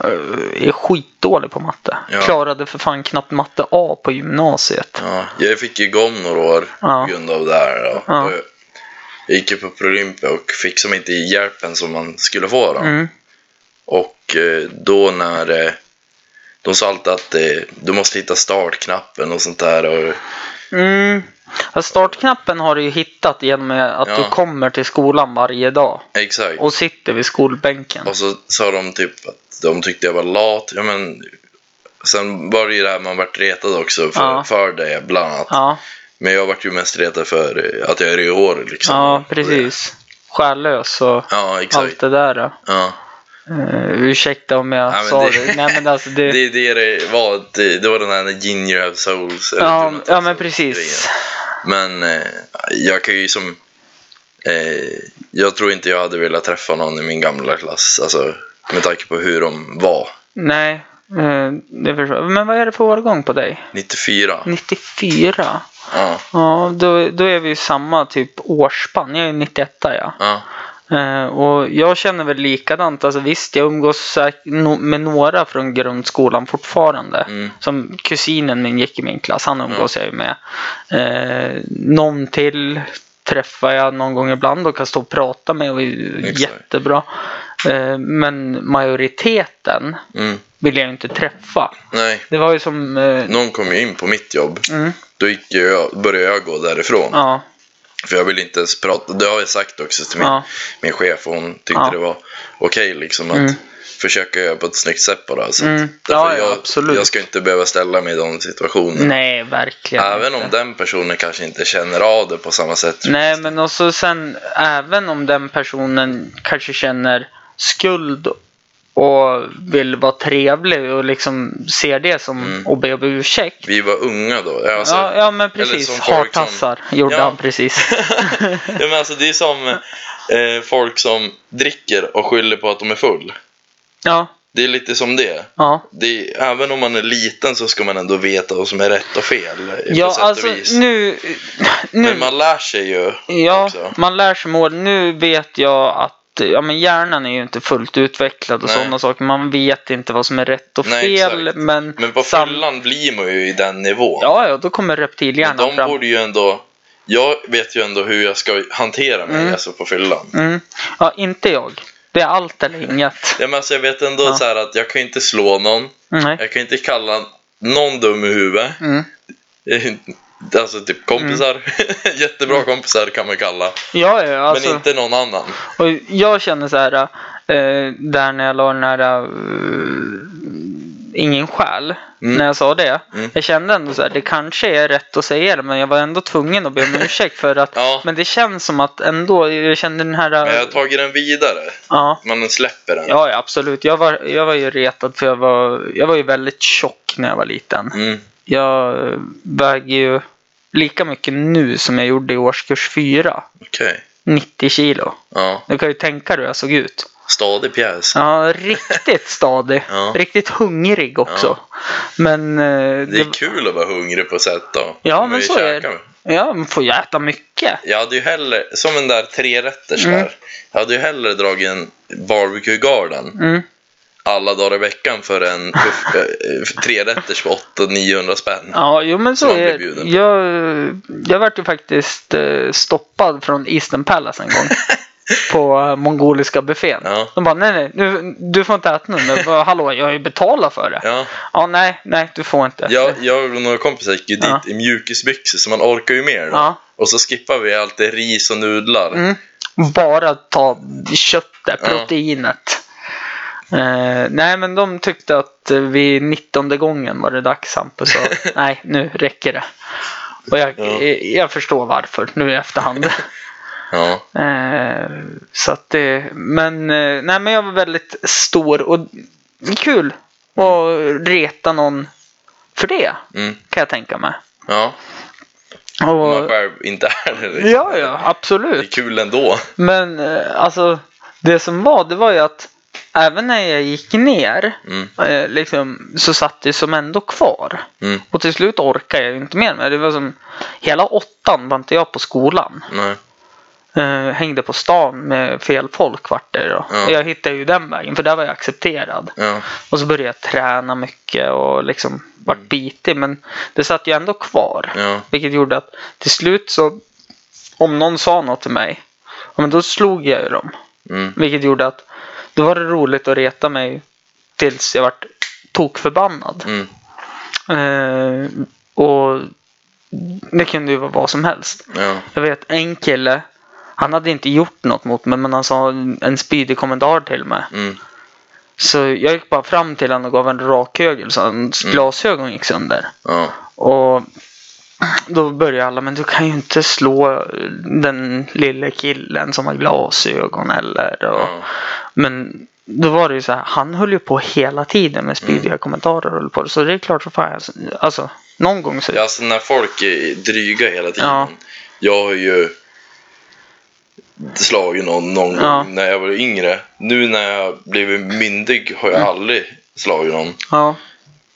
Speaker 1: eh, är skitdålig på matte.
Speaker 2: Ja.
Speaker 1: Klarade för fan knappt matte A på gymnasiet.
Speaker 2: Ja, jag fick ju gå om några år
Speaker 1: Ja.
Speaker 2: på grund av det här.
Speaker 1: Ja.
Speaker 2: Och Jag gick ju på Prolympia och fick som inte hjälpen som man skulle få. Då.
Speaker 1: Mm.
Speaker 2: Och då när de sa alltid att eh, du måste hitta startknappen och sånt där. Och,
Speaker 1: Mm. Startknappen har du ju hittat genom att
Speaker 2: Ja.
Speaker 1: du kommer till skolan varje dag
Speaker 2: exakt.
Speaker 1: och sitter vid skolbänken.
Speaker 2: Och så sa de typ att de tyckte jag var lat. Ja, men, sen var det ju det här man vart retad också för,
Speaker 1: Ja.
Speaker 2: för det bland annat.
Speaker 1: Ja,
Speaker 2: Men jag vart ju mest retad för eh, att jag är rödhårig liksom.
Speaker 1: ja precis. Själlös och
Speaker 2: Ja,
Speaker 1: allt det där.
Speaker 2: Ja.
Speaker 1: Uh, ursäkta om jag
Speaker 2: Ja,
Speaker 1: sa
Speaker 2: det-
Speaker 1: det. Nej men alltså det...
Speaker 2: Det är det det var. Det, det var den här Gin You Have Souls.
Speaker 1: ja,
Speaker 2: Not
Speaker 1: ja men precis.
Speaker 2: grejen. Men eh, jag kan ju som... Eh, jag tror inte jag hade velat träffa någon i min gamla klass. Alltså med tanke på hur de var.
Speaker 1: Nej, eh, det förstår. Men vad är det för årgång på dig?
Speaker 2: 94.
Speaker 1: 94?
Speaker 2: Ja.
Speaker 1: Ja, då, då är vi i samma typ årsspann. Jag är 91 ja.
Speaker 2: Ja.
Speaker 1: Eh, och jag känner väl likadant. Alltså visst, jag umgås med några från grundskolan fortfarande.
Speaker 2: Mm.
Speaker 1: Som kusinen min gick i min klass, han umgås jag ju med. Eh, någon till träffar jag någon gång ibland och kan stå och prata med och är
Speaker 2: Exakt.
Speaker 1: jättebra. Eh, men majoriteten
Speaker 2: Mm.
Speaker 1: vill jag inte träffa.
Speaker 2: Nej.
Speaker 1: Det var ju som... Eh,
Speaker 2: Någon kom ju in på mitt jobb.
Speaker 1: mm,
Speaker 2: Då gick jag, började jag gå därifrån.
Speaker 1: ja,
Speaker 2: För jag vill inte ens prata. Det har jag sagt också till min,
Speaker 1: Ja.
Speaker 2: min chef och hon tyckte
Speaker 1: Ja.
Speaker 2: det var okej liksom att
Speaker 1: Mm.
Speaker 2: försöka göra på ett snyggt sätt bara. Så
Speaker 1: Mm. Ja, ja,
Speaker 2: jag,
Speaker 1: absolut.
Speaker 2: jag ska inte behöva ställa mig i de situationerna.
Speaker 1: nej, verkligen
Speaker 2: Även om
Speaker 1: inte.
Speaker 2: den personen kanske inte känner av det på samma sätt.
Speaker 1: Nej, men också sen även om den personen kanske känner skuld och vill vara trevlig och liksom ser det som
Speaker 2: Mm.
Speaker 1: att be om ursäkt.
Speaker 2: Vi var unga då. Alltså,
Speaker 1: ja, ja, men precis.
Speaker 2: folk som-
Speaker 1: Hartassar gjorde
Speaker 2: Ja.
Speaker 1: han precis.
Speaker 2: ja, men alltså, det är som eh, folk som dricker och skyller på att de är full.
Speaker 1: ja,
Speaker 2: Det är lite som det.
Speaker 1: ja.
Speaker 2: det är, även om man är liten så ska man ändå veta vad som är rätt och fel. eh,
Speaker 1: Ja,
Speaker 2: på
Speaker 1: alltså
Speaker 2: och vis.
Speaker 1: nu... nu
Speaker 2: Men man lär sig ju
Speaker 1: Ja,
Speaker 2: också.
Speaker 1: man lär sig mål. Nu vet jag att ja, men hjärnan är ju inte fullt utvecklad och
Speaker 2: Nej.
Speaker 1: sådana saker. Man vet inte vad som är rätt och
Speaker 2: Nej,
Speaker 1: fel.
Speaker 2: exakt.
Speaker 1: Men,
Speaker 2: Men på
Speaker 1: sam-
Speaker 2: fyllan blir man ju i den nivån.
Speaker 1: Ja, ja, då kommer
Speaker 2: Men
Speaker 1: reptilhjärnan
Speaker 2: de
Speaker 1: fram.
Speaker 2: borde ju ändå... Jag vet ju ändå hur jag ska hantera mig
Speaker 1: Mm.
Speaker 2: alltså på fyllan.
Speaker 1: Mm. Ja, inte jag. Det är allt eller inget.
Speaker 2: Ja, men alltså, jag vet ändå
Speaker 1: Ja.
Speaker 2: så här att jag kan inte slå någon.
Speaker 1: Nej.
Speaker 2: Jag kan inte kalla någon dum i huvudet.
Speaker 1: Mm.
Speaker 2: Alltså typ kompisar. Jättebra kompisar kan man kalla.
Speaker 1: Ja, ja, alltså.
Speaker 2: Men inte någon annan.
Speaker 1: Och jag känner så här, eh, där när jag la den här eh, ingen själ,
Speaker 2: Mm.
Speaker 1: när jag sa det.
Speaker 2: Mm.
Speaker 1: Jag kände ändå så här, det kanske är rätt att säga det, men jag var ändå tvungen att be om ursäkt för att,
Speaker 2: Ja.
Speaker 1: men det känns som att ändå, jag kände den här,
Speaker 2: Men jag har tagit den vidare.
Speaker 1: ja.
Speaker 2: Man släpper den.
Speaker 1: Ja, ja, absolut. Jag var, jag var ju retad för jag var, jag var ju väldigt tjock när jag var liten. Jag eh, väger ju lika mycket nu som jag gjorde i årskurs 4.
Speaker 2: Okej.
Speaker 1: 90 kilo.
Speaker 2: Ja.
Speaker 1: Du kan ju tänka dig hur jag såg ut.
Speaker 2: Stadig pjäs.
Speaker 1: Ja, riktigt stadig.
Speaker 2: Ja.
Speaker 1: Riktigt hungrig också. Men... eh,
Speaker 2: Det är kul att vara hungrig på sätt då.
Speaker 1: Ja, men så är det. Ja, man får ju äta mycket.
Speaker 2: Jag hade ju hellre, som en där trerätters
Speaker 1: Mm.
Speaker 2: där. Jag hade ju hellre dragit en barbecue garden
Speaker 1: Mm.
Speaker 2: Alla dagar i veckan för en trerätters för 800-900 spänn.
Speaker 1: Ja, jo men så är
Speaker 2: bjuden.
Speaker 1: Jag, jag vart ju faktiskt eh, stoppad från Eastern Palace en gång. på eh, mongoliska buffén.
Speaker 2: Ja.
Speaker 1: De bara, nej nej, nu, du får inte äta nu. Bara, hallå, jag har ju betalat för det. Ja,
Speaker 2: Ja,
Speaker 1: nej, nej, du får inte.
Speaker 2: jag, jag och några kompisar gick ju dit
Speaker 1: Ja.
Speaker 2: i mjukisbyxor så man orkar ju mer då.
Speaker 1: Ja.
Speaker 2: Och så skippar vi alltid ris och nudlar.
Speaker 1: Mm. Bara ta köttet, proteinet. Eh, nej, men de tyckte att eh, vid 19 gången var det dags Hampus. Så, nej, nu räcker det. Och jag,
Speaker 2: Ja.
Speaker 1: eh, jag förstår varför nu i efterhand.
Speaker 2: Ja.
Speaker 1: Eh, så att det, men, eh, nej, men jag var väldigt stor och kul att reta någon för det.
Speaker 2: Mm.
Speaker 1: Kan jag tänka mig.
Speaker 2: ja. Om man
Speaker 1: Och,
Speaker 2: själv inte är det. liksom.
Speaker 1: ja, ja, absolut.
Speaker 2: Det är kul ändå.
Speaker 1: Men alltså det som var, det var ju att även när jag gick ner
Speaker 2: Mm.
Speaker 1: eh, liksom, så satt det som ändå kvar.
Speaker 2: Mm.
Speaker 1: Och till slut orkade jag inte mer med det. var som hela åttan var inte jag på skolan.
Speaker 2: Nej.
Speaker 1: Eh, hängde på stan med fel folk vart det då.
Speaker 2: Ja.
Speaker 1: Och jag hittade ju den vägen för där var jag accepterad.
Speaker 2: Ja.
Speaker 1: Och så började jag träna mycket och liksom vart bitig. Men det satt ju ändå kvar.
Speaker 2: Ja.
Speaker 1: Vilket gjorde att till slut så om någon sa något till mig. Ja, men då slog jag ju dem.
Speaker 2: Mm.
Speaker 1: Vilket gjorde att då var det roligt att reta mig tills jag vart tokförbannad.
Speaker 2: Mm.
Speaker 1: Eh, och det kunde ju vara vad som helst.
Speaker 2: Ja.
Speaker 1: Jag vet en kille, han hade inte gjort något mot mig men han sa en spydig kommentar till mig.
Speaker 2: Mm.
Speaker 1: Så jag gick bara fram till honom och gav en rakhögel så hans glasögon gick sönder.
Speaker 2: Ja.
Speaker 1: Och då började alla, men du kan ju inte slå den lille killen som har glasögon eller. Och,
Speaker 2: Ja.
Speaker 1: Men då var det ju så här, han höll ju på hela tiden med spydiga kommentarer och på. Så det är klart så fan, alltså, alltså någon gång så.
Speaker 2: Ja, Alltså när folk är dryga hela tiden.
Speaker 1: Ja.
Speaker 2: Jag har ju slagit någon någon
Speaker 1: Ja.
Speaker 2: gång när jag var yngre. Nu när jag blivit myndig har
Speaker 1: Mm.
Speaker 2: jag aldrig slagit någon.
Speaker 1: Ja,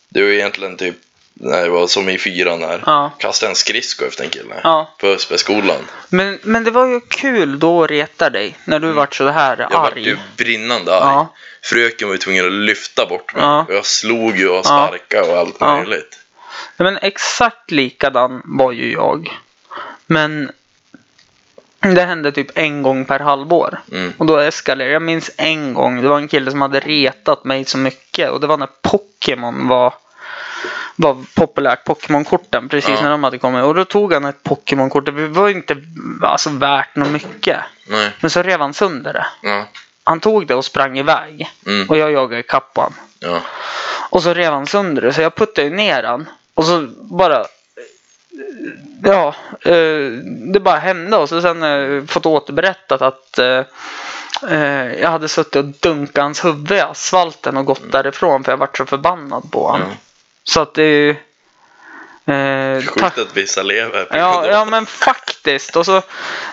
Speaker 2: Det var egentligen typ när jag var som i fyran där.
Speaker 1: Ja.
Speaker 2: Kastade en skridsko efter en kille.
Speaker 1: ja.
Speaker 2: På Ösbyskolan.
Speaker 1: Men, men det var ju kul då att reta dig när du vart så här
Speaker 2: Mm. Jag var
Speaker 1: arg.
Speaker 2: ju brinnande arg.
Speaker 1: Ja.
Speaker 2: Fröken var ju tvungen att lyfta bort mig.
Speaker 1: Ja.
Speaker 2: Och jag slog ju och
Speaker 1: Ja.
Speaker 2: sparkade och allt
Speaker 1: Ja.
Speaker 2: möjligt.
Speaker 1: Ja, Men exakt likadan var ju jag. Men det hände typ en gång per halvår.
Speaker 2: Mm.
Speaker 1: Och då eskalerade Jag minns en gång. Det var en kille som hade retat mig så mycket. Och det var när Pokémon var, var populärt. Pokémon-korten. Precis
Speaker 2: Ja.
Speaker 1: när de hade kommit. Och då tog han ett Pokémon-kort. Det var inte alltså, värt något mycket.
Speaker 2: Nej.
Speaker 1: Men så rev han sönder det.
Speaker 2: Ja.
Speaker 1: Han tog det och sprang iväg.
Speaker 2: Mm.
Speaker 1: Och jag jagade ikapp.
Speaker 2: Ja.
Speaker 1: Och så rev han sönder det, så jag puttade ner han. Och så bara... Ja, eh, det bara hände. Och så sen har jag fått återberättat att eh, eh, jag hade suttit och dunkat hans huvud i asfalten och gått därifrån för jag vart så förbannad på honom.
Speaker 2: Ja.
Speaker 1: Så att det är ju... Eh,
Speaker 2: Sjukt att vissa lever
Speaker 1: Ja, ja, men faktiskt. Och så,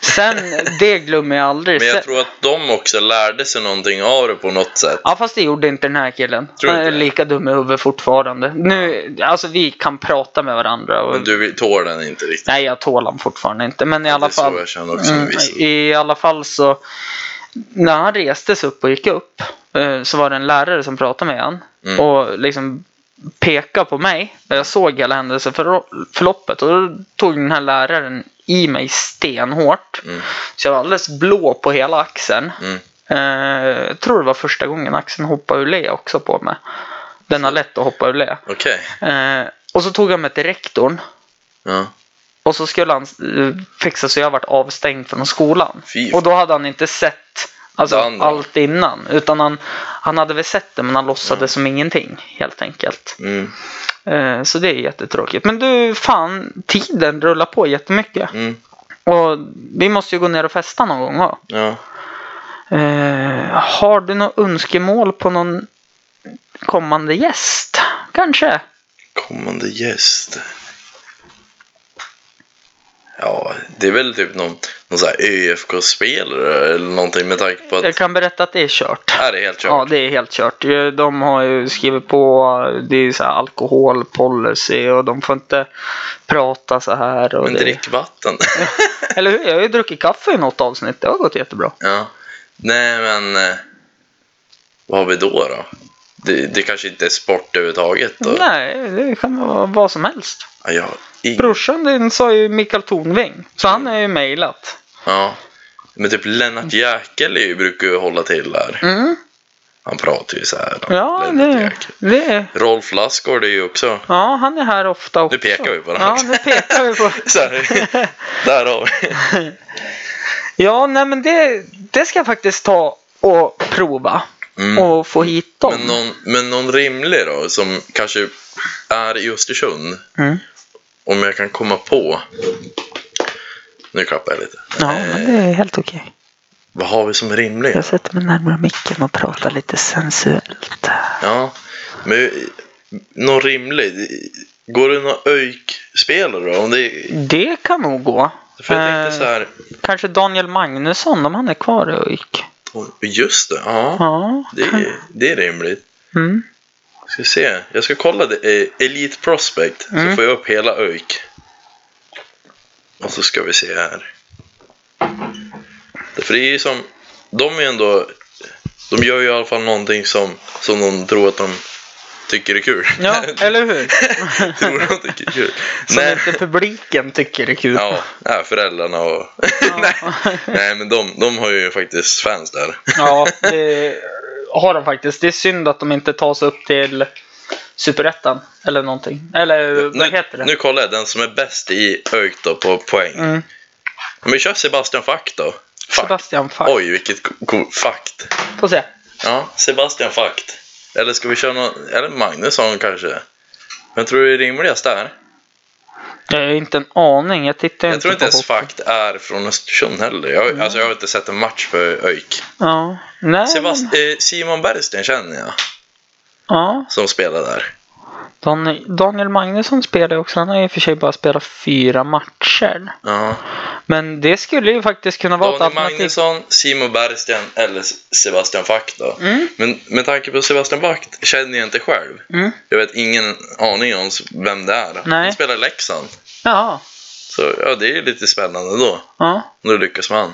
Speaker 1: sen, det glömmer jag aldrig.
Speaker 2: Men jag tror att de också lärde sig någonting av det på något sätt.
Speaker 1: Ja, fast det gjorde inte den här killen.
Speaker 2: Tror
Speaker 1: Han är
Speaker 2: det?
Speaker 1: lika dum i huvudet fortfarande. Nu, alltså vi kan prata med varandra. Och,
Speaker 2: Men du tål den inte riktigt.
Speaker 1: Nej, jag tål honom fortfarande inte. Men i alla
Speaker 2: det är så
Speaker 1: fall.
Speaker 2: jag känner också med
Speaker 1: Mm,
Speaker 2: vissa.
Speaker 1: I alla fall så. När han reste sig upp och gick upp. eh, Så var det en lärare som pratade med honom.
Speaker 2: Mm.
Speaker 1: Och liksom pekade på mig. Jag såg hela händelseförloppet. Och då tog den här läraren i mig stenhårt.
Speaker 2: Mm.
Speaker 1: Så jag var alldeles blå på hela axeln.
Speaker 2: Mm.
Speaker 1: Eh, jag tror det var första gången axeln hoppade ur led också på mig. Den har lätt att hoppa ur led.
Speaker 2: Okej.
Speaker 1: Eh, och så tog han mig till rektorn.
Speaker 2: Ja.
Speaker 1: Och så skulle han eh, fixa så jag varit avstängd från skolan.
Speaker 2: Fy.
Speaker 1: Och då hade han inte sett alltså, allt innan. Utan han, han hade väl sett det men han låtsades som ingenting helt enkelt.
Speaker 2: Mm.
Speaker 1: Eh, så det är jättetråkigt. Men du, fan, tiden rullar på jättemycket.
Speaker 2: Mm.
Speaker 1: Och vi måste ju gå ner och festa någon gång. va?
Speaker 2: Ja.
Speaker 1: Eh, har du något önskemål på någon kommande gäst? Kanske?
Speaker 2: Kommande gäst. Ja, det är väl typ någon, någon sån här ÖFK-spelare eller någonting med tanke på att...
Speaker 1: Jag kan berätta att det är kört.
Speaker 2: Är det helt kört?
Speaker 1: Ja, det är helt kört. De har ju skrivit på det är så här alkoholpolicy och de får inte prata så här. Och
Speaker 2: Men
Speaker 1: det...
Speaker 2: drick vatten.
Speaker 1: Eller hur? Jag har ju druckit kaffe i något avsnitt. Det har gått jättebra.
Speaker 2: ja. Nej, men... eh, Vad har vi då då? Det, det kanske inte är sport överhuvudtaget då?
Speaker 1: Nej, det kan vara vad som helst.
Speaker 2: Ja, jag, ing...
Speaker 1: Brorsan din sa ju Mikael Tornving. Så han är ju mejlat.
Speaker 2: ja. Men typ Lennart Jäkel brukar ju hålla till här.
Speaker 1: Mm.
Speaker 2: Han pratar ju så här. då.
Speaker 1: Ja, det, det
Speaker 2: Rolf Lassgård är ju också...
Speaker 1: Ja, han är här ofta också.
Speaker 2: Nu pekar vi på den
Speaker 1: Ja, nu pekar vi på.
Speaker 2: Här. Där har vi.
Speaker 1: Ja, nej men det, det ska jag faktiskt ta och prova.
Speaker 2: Mm.
Speaker 1: Och få hit dem.
Speaker 2: Men någon, men någon rimlig då, som kanske är i Östersund.
Speaker 1: Mm.
Speaker 2: Om jag kan komma på. Nu klappar jag lite.
Speaker 1: Ja,
Speaker 2: Eh,
Speaker 1: men det är helt okej.
Speaker 2: Vad har vi som rimlig?
Speaker 1: Jag sätter mig närmare micken och pratar lite sensuellt.
Speaker 2: Ja, men någon rimlig. Går det några ÖIK-spelare då? Om det,
Speaker 1: Det kan nog gå.
Speaker 2: för jag tänkte så
Speaker 1: Eh,
Speaker 2: här.
Speaker 1: Kanske Daniel Magnusson om han är kvar i ÖIK.
Speaker 2: Just det, ja.
Speaker 1: Ja.
Speaker 2: Det, är- det är rimligt.
Speaker 1: Mm.
Speaker 2: Ska se. Jag ska kolla det, eh, Elite Prospect. Så
Speaker 1: Mm.
Speaker 2: får jag upp hela ÖIK. Och så ska vi se här. För det är ju som. De är ändå. De gör ju i alla fall någonting som, som de tror att de tycker är kul.
Speaker 1: Ja, eller hur?
Speaker 2: tror de tycker är kul.
Speaker 1: Som
Speaker 2: Nej.
Speaker 1: inte publiken tycker är kul.
Speaker 2: Ja, ja, föräldrarna och... nej, nej, men de, de har ju faktiskt fans där.
Speaker 1: Ja, det har de faktiskt. Det är synd att de inte tas upp till Superettan eller någonting. Eller vad
Speaker 2: Nu,
Speaker 1: heter det?
Speaker 2: nu kollar jag den som är bäst i ÖIK då på poäng.
Speaker 1: Mm.
Speaker 2: Om vi kör Sebastian Fack då. Fack.
Speaker 1: Sebastian Fack.
Speaker 2: Oj, vilket fakt.
Speaker 1: Får se.
Speaker 2: Ja, Sebastian Fakt. Eller ska vi köra någon, eller Magnusson kanske? Men tror du det är rimligast där?
Speaker 1: Jag har inte en aning. Jag tittar
Speaker 2: Jag
Speaker 1: inte
Speaker 2: tror inte ens. Fakt är från Östersund heller. Jag, alltså jag har inte sett en match på ÖIK.
Speaker 1: Ja. Nej,
Speaker 2: Sebast-
Speaker 1: men,
Speaker 2: eh, Simon Bergsten känner jag,
Speaker 1: ja.
Speaker 2: som spelar där.
Speaker 1: Dan, Daniel Magnusson spelar också. Han har i och för sig bara spelat fyra matcher.
Speaker 2: Ja.
Speaker 1: Men det skulle ju faktiskt kunna vara ett
Speaker 2: Daniel
Speaker 1: alternativ.
Speaker 2: Magnusson, Simon Bergsten eller Sebastian Fakt då.
Speaker 1: Mm.
Speaker 2: Men med tanke på Sebastian Fakt känner jag inte själv.
Speaker 1: Mm.
Speaker 2: Jag vet ingen aning om vem det är.
Speaker 1: Nej.
Speaker 2: Han spelar Leksand.
Speaker 1: Ja.
Speaker 2: Så ja, det är ju lite spännande då.
Speaker 1: Ja.
Speaker 2: Om du lyckas med han.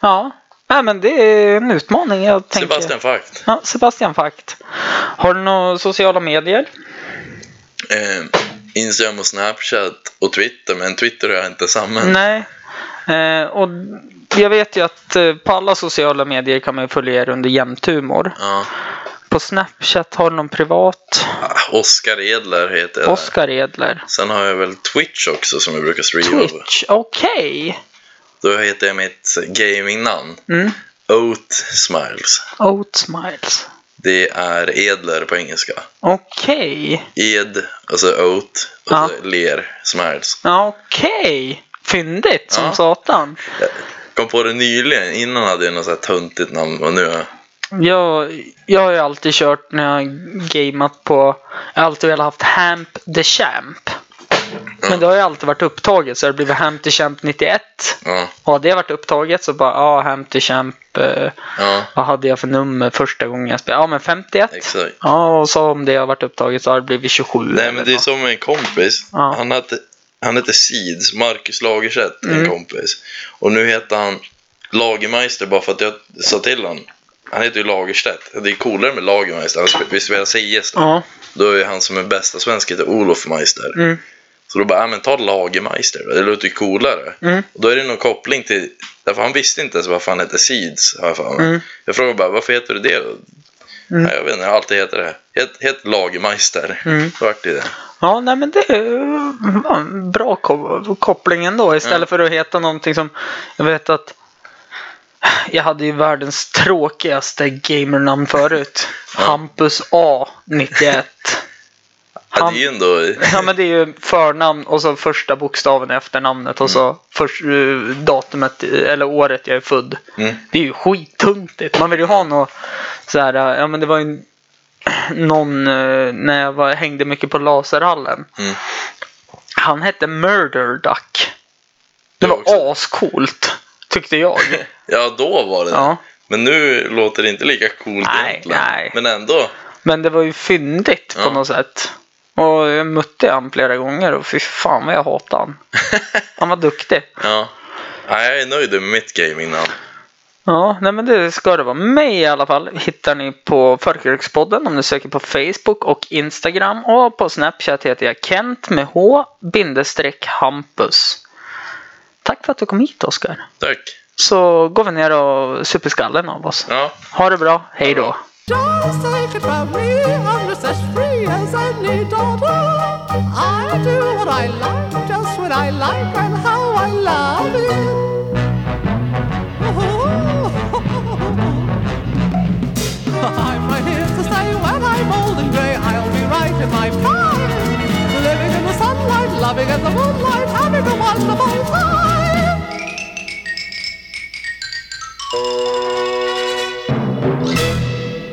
Speaker 1: Ja. Nej, men det är en utmaning. Jag tänker.
Speaker 2: Sebastian Fakt.
Speaker 1: Ja, Sebastian Fakt. Har du några sociala medier?
Speaker 2: Eh, Instagram och Snapchat och Twitter. Men Twitter har jag inte samman.
Speaker 1: Nej. Eh, och jag vet ju att eh, på alla sociala medier kan man följa er under jämthumor.
Speaker 2: Ja.
Speaker 1: På Snapchat har du någon privat?
Speaker 2: Ah, Oskar Edler heter jag.
Speaker 1: Oskar Edler.
Speaker 2: Sen har jag väl Twitch också som jag brukar streama på.
Speaker 1: Twitch, okej.
Speaker 2: Då heter jag mitt gamingnamn.
Speaker 1: Mm.
Speaker 2: Oat Smiles.
Speaker 1: Oat Smiles.
Speaker 2: Det är Edler på engelska.
Speaker 1: Okej.
Speaker 2: Ed, alltså Oat, och
Speaker 1: Ja.
Speaker 2: ler Smiles.
Speaker 1: Ja, Okej. Fyndigt som
Speaker 2: Ja.
Speaker 1: satan.
Speaker 2: Jag kom på det nyligen. Innan hade jag något så här töntigt namn och nu har jag...
Speaker 1: Jag, har ju alltid kört när jag gameat på... Jag har alltid velat haft Hamp the Champ. Men det har ju alltid varit upptaget så det har blivit Hamp the Champ 91.
Speaker 2: Ja,
Speaker 1: Och har det varit upptaget så bara, ja, the Champ. Eh,
Speaker 2: ja,
Speaker 1: vad hade jag för nummer första gången jag spelade? Ja, men 51.
Speaker 2: exakt.
Speaker 1: Ja, och så om det har varit upptaget så har det blivit 27.
Speaker 2: Nej men det är
Speaker 1: något.
Speaker 2: som en kompis.
Speaker 1: Ja.
Speaker 2: Han hette, han hette Seeds, Marcus Lagerstedt, en
Speaker 1: Mm.
Speaker 2: kompis. Och nu heter han Lagermeister bara för att jag sa till honom. Han heter ju Lagerstedt. Det är coolare med Lagermeister. Vi spelar CS då.
Speaker 1: Ja.
Speaker 2: Då är han som är bästa svensk heter Olof Meister.
Speaker 1: Mm.
Speaker 2: Så då bara, ja men ta Lagermeister, det låter ju coolare.
Speaker 1: Mm.
Speaker 2: Och då är det någon koppling till, därför han visste inte ens varför han hette Seeds, jag.
Speaker 1: Mm.
Speaker 2: Jag frågade bara, varför heter du det då?
Speaker 1: Mm.
Speaker 2: Nej, jag vet inte, jag har alltid hetat det. Het, het Lagermeister,
Speaker 1: mm.
Speaker 2: då vart det det.
Speaker 1: Ja, nej men det var en bra ko koppling ändå istället
Speaker 2: mm.
Speaker 1: för att heta någonting som, jag vet att jag hade ju världens tråkigaste gamernamn förut. Hampus A91. Han,
Speaker 2: ja, det är ju ändå...
Speaker 1: ja, men det är ju förnamn och så första bokstaven efter namnet och så mm. först, eh, datumet eh, eller året jag är född.
Speaker 2: Mm.
Speaker 1: Det är ju skittuntigt. Man vill ju ha något så här, eh, ja men det var ju någon när jag var, hängde mycket på Laserhallen.
Speaker 2: Mm.
Speaker 1: Han hette Murder Duck. Det var ascoolt tyckte jag.
Speaker 2: ja, då var det
Speaker 1: ja.
Speaker 2: Men nu låter det inte lika coolt
Speaker 1: nej,
Speaker 2: egentligen.
Speaker 1: Nej.
Speaker 2: Men ändå.
Speaker 1: Men det var ju fyndigt
Speaker 2: ja.
Speaker 1: på något sätt. Och jag mötte han flera gånger och fy fan vad jag hatade han. Han var duktig.
Speaker 2: Ja. ja. Jag är nöjd med mitt gamingnamn.
Speaker 1: Ja, nej men det ska det vara. Mig i alla fall hittar ni på Förkrökspodden om ni söker på Facebook och Instagram. Och på Snapchat heter jag Kent med H bindestreck Hampus. Tack för att du kom hit Oskar.
Speaker 2: Tack.
Speaker 1: Så går vi ner och super skallen av oss.
Speaker 2: Ja.
Speaker 1: Ha det bra, hej då.
Speaker 3: as any daughter. I do what I like, just what I like, and how I love it. I'm right here to say when I'm old and grey, I'll be right in my prime. Living in the sunlight, loving in the moonlight, having a wonderful time.